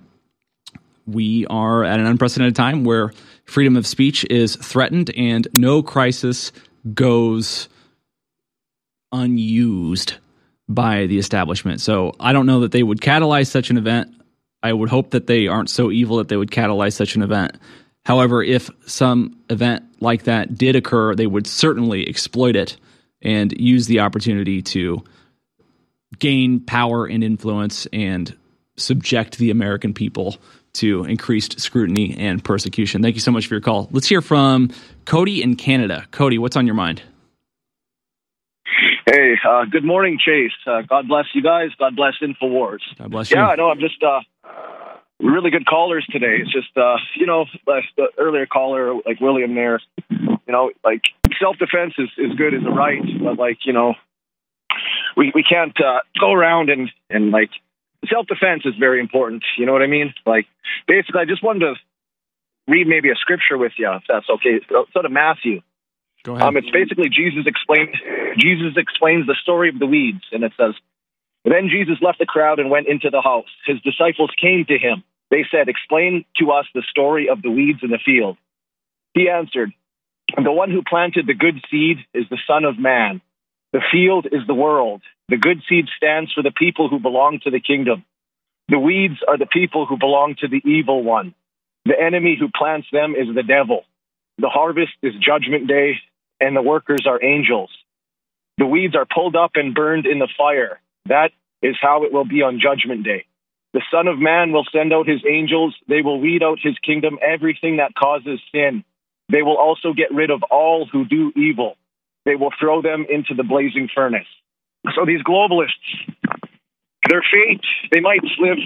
Speaker 5: we are at an unprecedented time where freedom of speech is threatened and no crisis goes unused by the establishment. So I don't know that they would catalyze such an event. I would hope that they aren't so evil that they would catalyze such an event. However, if some event like that did occur, they would certainly exploit it and use the opportunity to gain power and influence and subject the American people to increased scrutiny and persecution. Thank you so much for your call. Let's hear from Cody in Canada. Cody, what's on your mind?
Speaker 23: Hey, uh, good morning, Chase. Uh, God bless you guys. God bless Infowars.
Speaker 5: God bless
Speaker 23: you.
Speaker 5: Yeah,
Speaker 23: I know. I'm just uh, really good callers today. It's just uh, you know, like the earlier caller, like William there, you know, like self defense is is good as a right, but like you know, we we can't uh, go around and and like self defense is very important. You know what I mean? Like basically, I just wanted to read maybe a scripture with you, if that's okay. So, to Matthew.
Speaker 5: Go ahead.
Speaker 23: Um, it's basically Jesus explained. Jesus explains the story of the weeds, and it says, "Then Jesus left the crowd and went into the house. His disciples came to him. They said, "Explain to us the story of the weeds in the field." He answered, "The one who planted the good seed is the Son of Man. The field is the world. The good seed stands for the people who belong to the kingdom. The weeds are the people who belong to the evil one. The enemy who plants them is the devil. The harvest is judgment day, and the workers are angels. The weeds are pulled up and burned in the fire. That is how it will be on judgment day. The Son of Man will send out his angels. They will weed out his kingdom, everything that causes sin. They will also get rid of all who do evil. They will throw them into the blazing furnace. So these globalists, their fate, they might live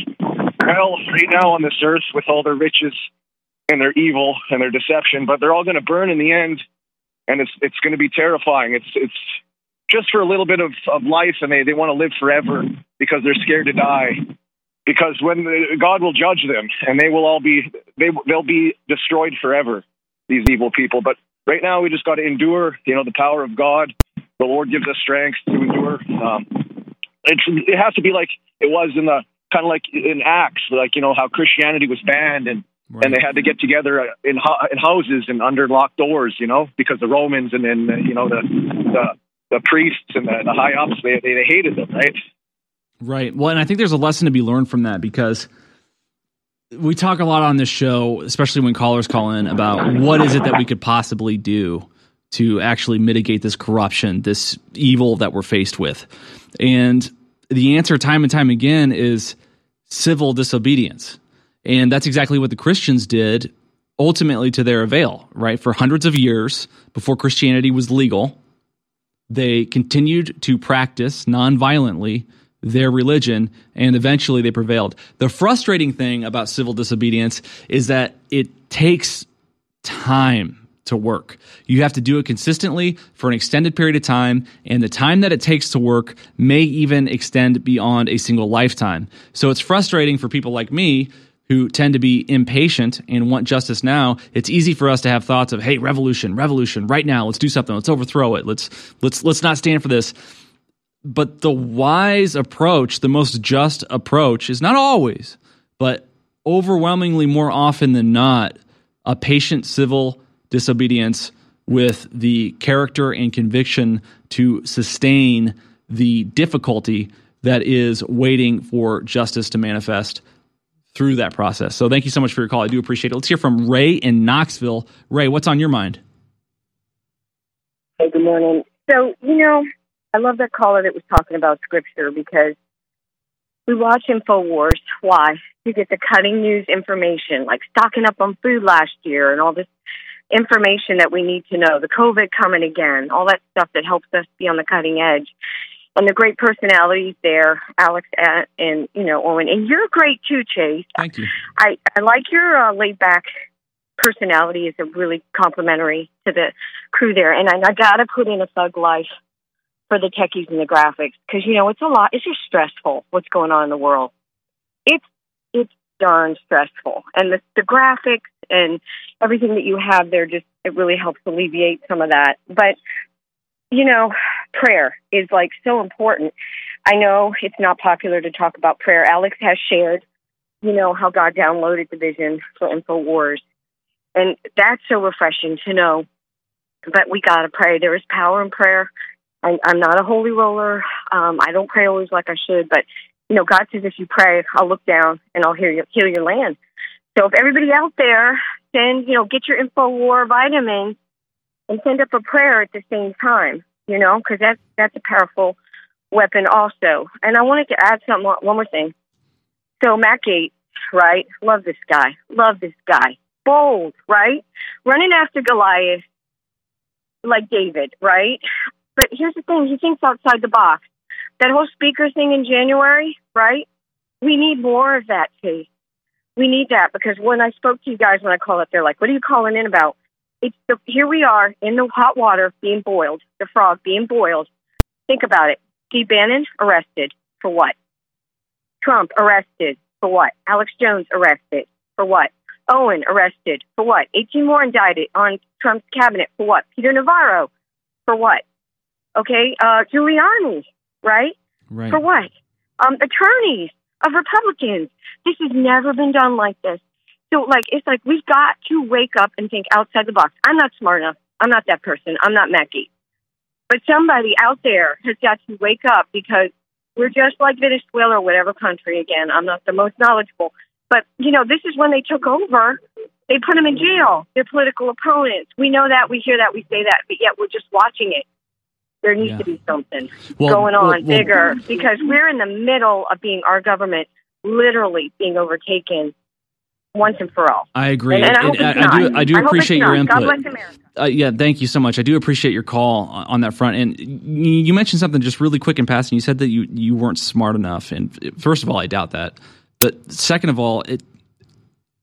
Speaker 23: hell right now on this earth with all their riches and their evil and their deception, but they're all going to burn in the end, and it's it's going to be terrifying. It's it's just for a little bit of, of life, and they, they want to live forever because they're scared to die. Because when the, God will judge them, and they will all be they they'll be destroyed forever. These evil people, but right now we just got to endure. You know, the power of God. The Lord gives us strength to endure. Um, it's, it has to be like it was in the kind of like in Acts, like you know how Christianity was banned and and they had to get together in in houses and under locked doors, you know, because the Romans and then you know the the, the priests and the, the high ups they, they they hated them, right?
Speaker 5: Right. Well, and I think there's a lesson to be learned from that because we talk a lot on this show, especially when callers call in, about what is it that we could possibly do to actually mitigate this corruption, this evil that we're faced with. And the answer, time and time again, is civil disobedience. And that's exactly what the Christians did ultimately to their avail, right? For hundreds of years before Christianity was legal, they continued to practice nonviolently their religion and eventually they prevailed. The frustrating thing about civil disobedience is that it takes time to work. You have to do it consistently for an extended period of time, and the time that it takes to work may even extend beyond a single lifetime. So it's frustrating for people like me who tend to be impatient and want justice now. It's easy for us to have thoughts of, "Hey, revolution, revolution, right now, let's do something. Let's overthrow it. Let's let's let's not stand for this." But the wise approach, the most just approach is not always, but overwhelmingly more often than not, a patient civil disobedience with the character and conviction to sustain the difficulty that is waiting for justice to manifest through that process. So thank you so much for your call. I do appreciate it. Let's hear from Ray in Knoxville. Ray, what's on your mind?
Speaker 24: Hey, good morning. So, you know, I love that caller that was talking about scripture because we watch InfoWars. Why? To get the cutting news information, like stocking up on food last year and all this information that we need to know, the COVID coming again, all that stuff that helps us be on the cutting edge. And the great personalities there, Alex and, and you know Owen, and you're great too, Chase.
Speaker 5: Thank you.
Speaker 24: I I like your uh, laid back personality. is a really complimentary to the crew there, and I, I got to put in a thug life for the techies and the graphics because you know it's a lot. It's just stressful what's going on in the world. It's it's darn stressful, and the the graphics and everything that you have there just it really helps alleviate some of that. But you know, prayer is like so important. I know it's not popular to talk about prayer. Alex has shared, you know, how God downloaded the vision for InfoWars. And that's so refreshing to know. But we got to pray. There is power in prayer. I, I'm not a holy roller. Um, I don't pray always like I should, but you know, God says if you pray, I'll look down and I'll heal your, heal your land. So if everybody out there send, you know, get your InfoWar vitamins and send up a prayer at the same time, you know, because that's that's a powerful weapon also. And I wanted to add something, one more thing. So Matt Gaetz, right? Love this guy. Love this guy. Bold, right? Running after Goliath like David, right? But here's the thing: he thinks outside the box. That whole speaker thing in January, right? We need more of that, Chase. We need that because when I spoke to you guys when I called up, they're like, "What are you calling in about?" It's the, here we are in the hot water being boiled, the frog being boiled. Think about it. Steve Bannon arrested for what? Trump arrested for what? Alex Jones arrested for what? Owen arrested for what? 18 more indicted on Trump's cabinet for what? Peter Navarro for what? Okay, uh, Giuliani, right?
Speaker 5: Right.
Speaker 24: For what? Um, attorneys of Republicans. This has never been done like this. So, like, it's like we've got to wake up and think outside the box. I'm not smart enough. I'm not that person. I'm not Mackie. But somebody out there has got to wake up because we're just like Venezuela or whatever country. Again, I'm not the most knowledgeable. But, you know, this is when they took over. They put them in jail, their political opponents. We know that, we hear that, we say that, but yet we're just watching it. There needs
Speaker 5: Yeah.
Speaker 24: to be something
Speaker 5: Well,
Speaker 24: going on
Speaker 5: well, well-
Speaker 24: bigger because we're in the middle of being our government literally being overtaken once and for all.
Speaker 5: I agree.
Speaker 24: And, and I,
Speaker 5: And
Speaker 24: it's
Speaker 5: I do. I do
Speaker 24: it's
Speaker 5: appreciate your input.
Speaker 24: God bless America.
Speaker 5: Uh, yeah, thank you so much. I do appreciate your call on that front. And you you mentioned something just really quick in passing. You said that you you weren't smart enough. And first of all, I doubt that. But second of all, it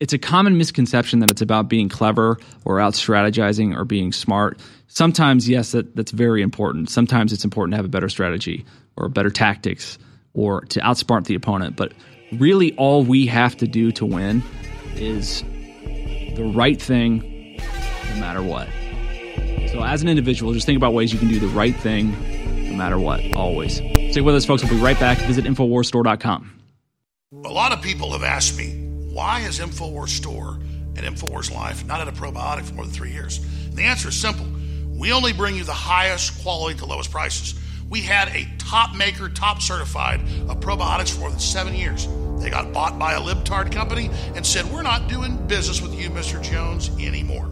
Speaker 5: it's a common misconception that it's about being clever or out strategizing or being smart. Sometimes, yes, that, that's very important. Sometimes it's important to have a better strategy or better tactics or to outsmart the opponent. But really, all we have to do to win is the right thing no matter what. So, as an individual, just think about ways you can do the right thing no matter what, always. Stay with us, folks. We'll be right back. Visit InfoWarsStore.com.
Speaker 8: A lot of people have asked me, why is InfoWars Store and InfoWars Life not at a probiotic for more than three years? And the answer is simple. We only bring you the highest quality to lowest prices. We had a top maker, top certified of probiotics for more than seven years. They got bought by a libtard company and said, We're not doing business with you, Mr. Jones, anymore.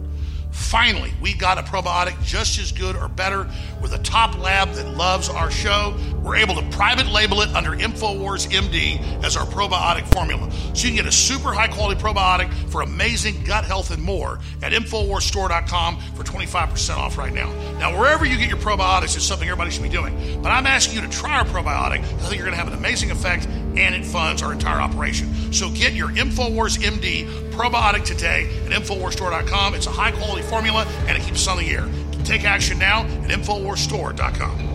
Speaker 8: Finally, we got a probiotic just as good or better with a top lab that loves our show. We're able to private label it under InfoWars MD as our probiotic formula. So you can get a super high quality probiotic for amazing gut health and more at InfoWarsStore.com for 25% off right now. Now, wherever you get your probiotics is something everybody should be doing. But I'm asking you to try our probiotic. I think you're going to have an amazing effect and it funds our entire operation. So get your InfoWars MD probiotic today at InfoWarsStore.com. It's a high quality formula and it keeps us on the air. Take action now at InfoWarsStore.com.